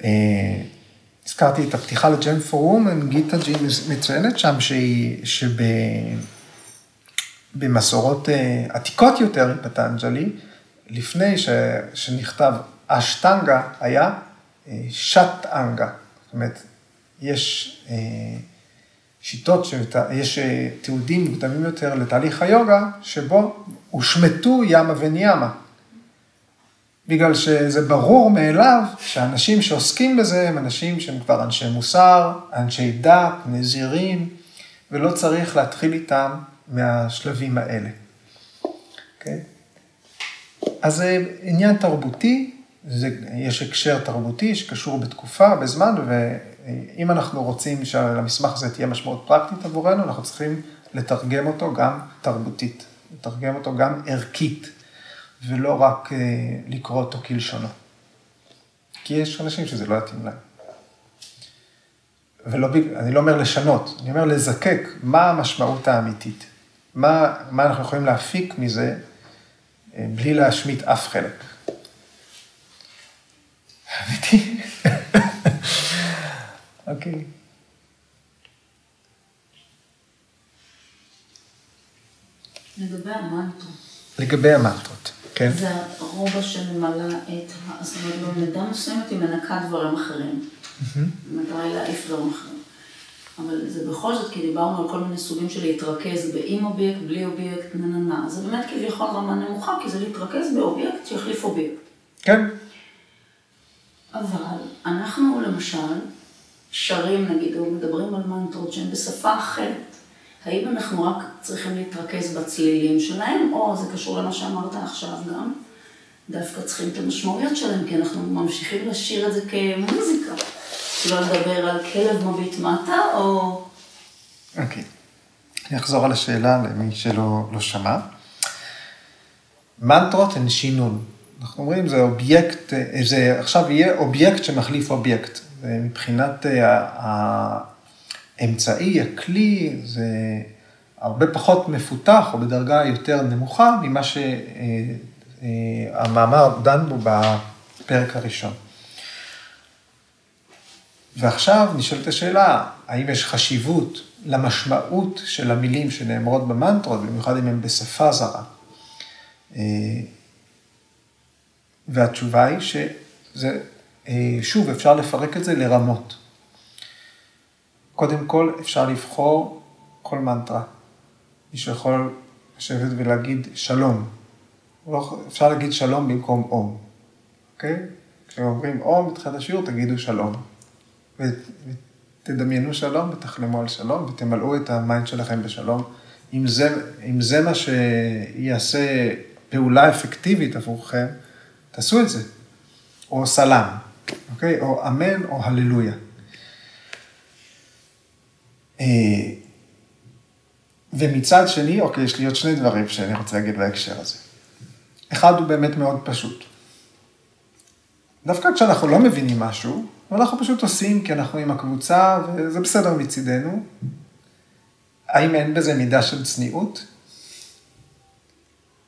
A: אה, הזכרתי את הפתיחה לג'ן פור וומן, גיטה ג'י מציינת שם שהיא, שבמסורות אה, עתיקות יותר, פטנג'לי, לפני ש, שנכתב אשטנגה, היה אה, שט אנגה. זאת אומרת, יש שיטות, יש אה, תיעודים מוקדמים יותר לתהליך היוגה, שבו הושמטו ימה וניאמה. בגלל שזה ברור מאליו שאנשים שעוסקים בזה הם אנשים שהם כבר אנשי מוסר, אנשי דת, נזירים, ולא צריך להתחיל איתם מהשלבים האלה. Okay? אוקיי? אז זה עניין תרבותי, זה, יש הקשר תרבותי שקשור בתקופה, בזמן, ואם אנחנו רוצים שלמסמך הזה תהיה משמעות פרקטית עבורנו, אנחנו צריכים לתרגם אותו גם תרבותית, לתרגם אותו גם ערכית, ולא רק אה, לקרוא אותו כלשונו. כי יש אנשים שזה לא יתאים להם. ולא, אני לא אומר לשנות, אני אומר לזקק מה המשמעות האמיתית. מה, מה אנחנו יכולים להפיק מזה אה, בלי להשמיט אף חלק. אמיתי? אוקיי.
C: לגבי המנטרות.
A: לגבי המנטרות, כן.
C: זה הרובע שממלא את, זאת אומרת, במידה מסוימת היא מנקה דברים אחרים. המטרה היא להעיף דברים אחרים. אבל זה בכל זאת, כי דיברנו על כל מיני סוגים של להתרכז בעם אובייקט, בלי אובייקט, נה נה נה. זה באמת כביכול רמה נמוכה, כי זה להתרכז באובייקט שיחליף אובייקט.
A: כן,
C: אבל אנחנו למשל שרים נגיד, או מדברים על מנטרות שהן בשפה אחרת. האם אנחנו רק צריכים להתרכז בצלילים שלהם, או זה קשור למה שאמרת עכשיו גם, דווקא צריכים את המשמעויות שלהם, כי אנחנו ממשיכים לשיר את זה כמוזיקה. שלא לדבר על כלב מביט מטה, או...
A: אוקיי. אני אחזור על השאלה למי שלא לא שמע. מנטרות הן שינון. אנחנו אומרים, זה אובייקט, זה עכשיו יהיה אובייקט שמחליף אובייקט. מבחינת אה, האמצעי, הכלי, זה הרבה פחות מפותח או בדרגה יותר נמוכה ממה שהמאמר אה, אה, דן בו בפרק הראשון. ועכשיו נשאלת השאלה, האם יש חשיבות למשמעות של המילים שנאמרות במנטרות, במיוחד אם הן בשפה זרה? והתשובה היא שזה, שוב, אפשר לפרק את זה לרמות. קודם כל, אפשר לבחור כל מנטרה. מישהו יכול לשבת ולהגיד שלום. לא, אפשר להגיד שלום במקום אום, אוקיי? כשאומרים אום בתחילת השיעור, תגידו שלום. ותדמיינו שלום ותחלמו על שלום ותמלאו את ה mind שלכם בשלום. אם זה, אם זה מה שיעשה פעולה אפקטיבית עבורכם, תעשו את זה. או סלאם, אוקיי? או אמן או הללויה. אה, ומצד שני, אוקיי, יש לי עוד שני דברים שאני רוצה להגיד בהקשר הזה. אחד הוא באמת מאוד פשוט. דווקא כשאנחנו לא מבינים משהו, אנחנו פשוט עושים כי אנחנו עם הקבוצה, וזה בסדר מצידנו. האם אין בזה מידה של צניעות?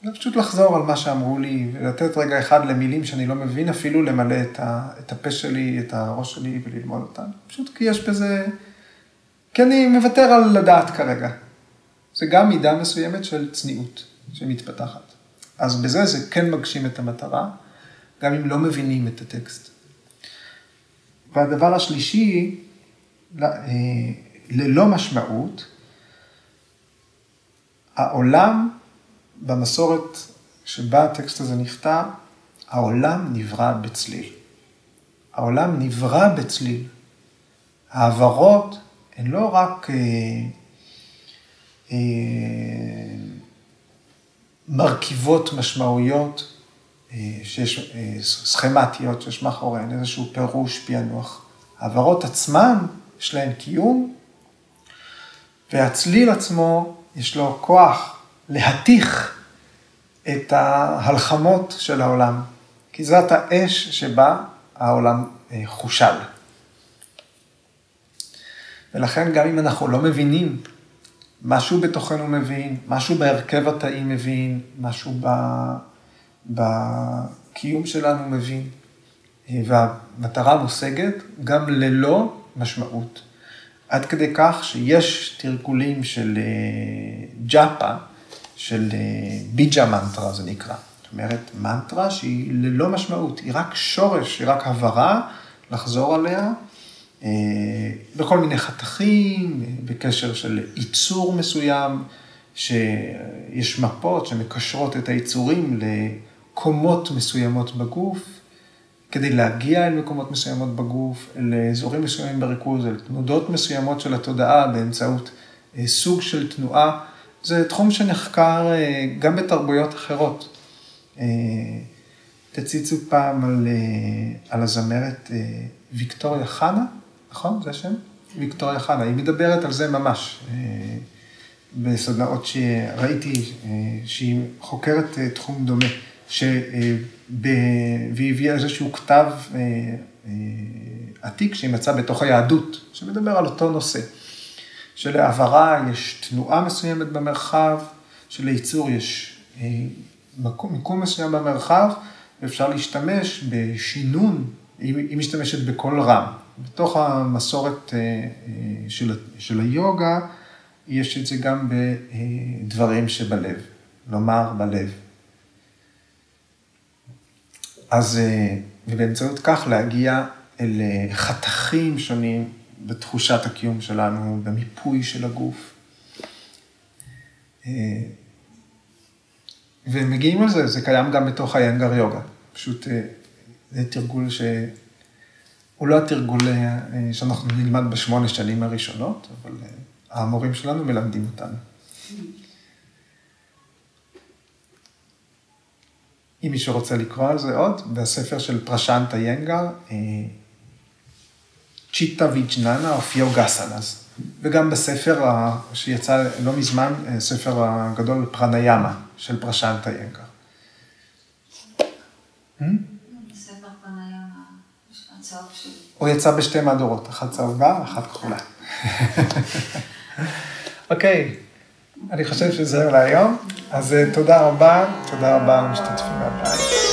A: זה פשוט לחזור על מה שאמרו לי, ולתת רגע אחד למילים שאני לא מבין, אפילו למלא את, ה, את הפה שלי, את הראש שלי וללמוד אותן. פשוט כי יש בזה, כי אני מוותר על לדעת כרגע. זה גם מידה מסוימת של צניעות שמתפתחת. אז בזה זה כן מגשים את המטרה, גם אם לא מבינים את הטקסט. והדבר השלישי, אה, ללא משמעות, העולם במסורת שבה הטקסט הזה נכתב, העולם נברא בצליל. העולם נברא בצליל. העברות הן לא רק אה, אה, מרכיבות משמעויות אה, שיש, אה, סכמטיות שיש מאחוריהן איזשהו פירוש, פענוח. העברות עצמן, יש להן קיום, והצליל עצמו, יש לו כוח להתיך את ההלחמות של העולם, כי זאת האש שבה העולם אה, חושל. ולכן גם אם אנחנו לא מבינים, משהו בתוכנו מבין, משהו בהרכב התאי מבין, משהו ב... בקיום שלנו מבין, אה, והמטרה מושגת גם ללא משמעות. עד כדי כך שיש תרגולים של אה, ג'אפה, של אה, ביג'ה מנטרה זה נקרא. זאת אומרת, מנטרה שהיא ללא משמעות, היא רק שורש, היא רק הבהרה, לחזור עליה אה, בכל מיני חתכים, בקשר של ייצור מסוים, שיש מפות שמקשרות את היצורים לקומות מסוימות בגוף, כדי להגיע אל מקומות מסוימות בגוף, לאזורים מסוימים בריכוז, אל תנודות מסוימות של התודעה באמצעות אה, סוג של תנועה. זה תחום שנחקר אה, גם בתרבויות אחרות. אה, תציצו פעם על, אה, על הזמרת ויקטוריה חנה, נכון? זה השם? ויקטוריה חנה. היא מדברת על זה ממש בסדנאות שראיתי, שהיא חוקרת תחום דומה, ש... והיא הביאה איזשהו כתב עתיק שהיא מצאה בתוך היהדות, שמדבר על אותו נושא. שלהעברה יש תנועה מסוימת במרחב, שליצור יש אה, מיקום מסוים במרחב, ואפשר להשתמש בשינון, היא משתמשת בקול רם. בתוך המסורת אה, אה, של, של היוגה, יש את זה גם בדברים שבלב, לומר בלב. אז, ובאמצעות כך להגיע אל חתכים שונים בתחושת הקיום שלנו, במיפוי של הגוף. אה, ומגיעים לזה, זה קיים גם בתוך היאנגר יוגה. פשוט אה, זה תרגול ש... הוא לא התרגול אה, שאנחנו נלמד בשמונה שנים הראשונות, אבל המורים שלנו מלמדים אותנו. אם מישהו רוצה לקרוא על זה עוד, בספר של פרשנטה ינגר, צ'יטה ויג'ננה אוף יוגסנס, וגם בספר שיצא לא מזמן, ספר הגדול פרניאמה של פרשנטה ינגר. הוא יצא בשתי מהדורות, אחת צהובה, אחת כחולה. <laughs> אוקיי, אני חושב שזהו להיום, אז תודה רבה, תודה רבה למשתתפים מהבית.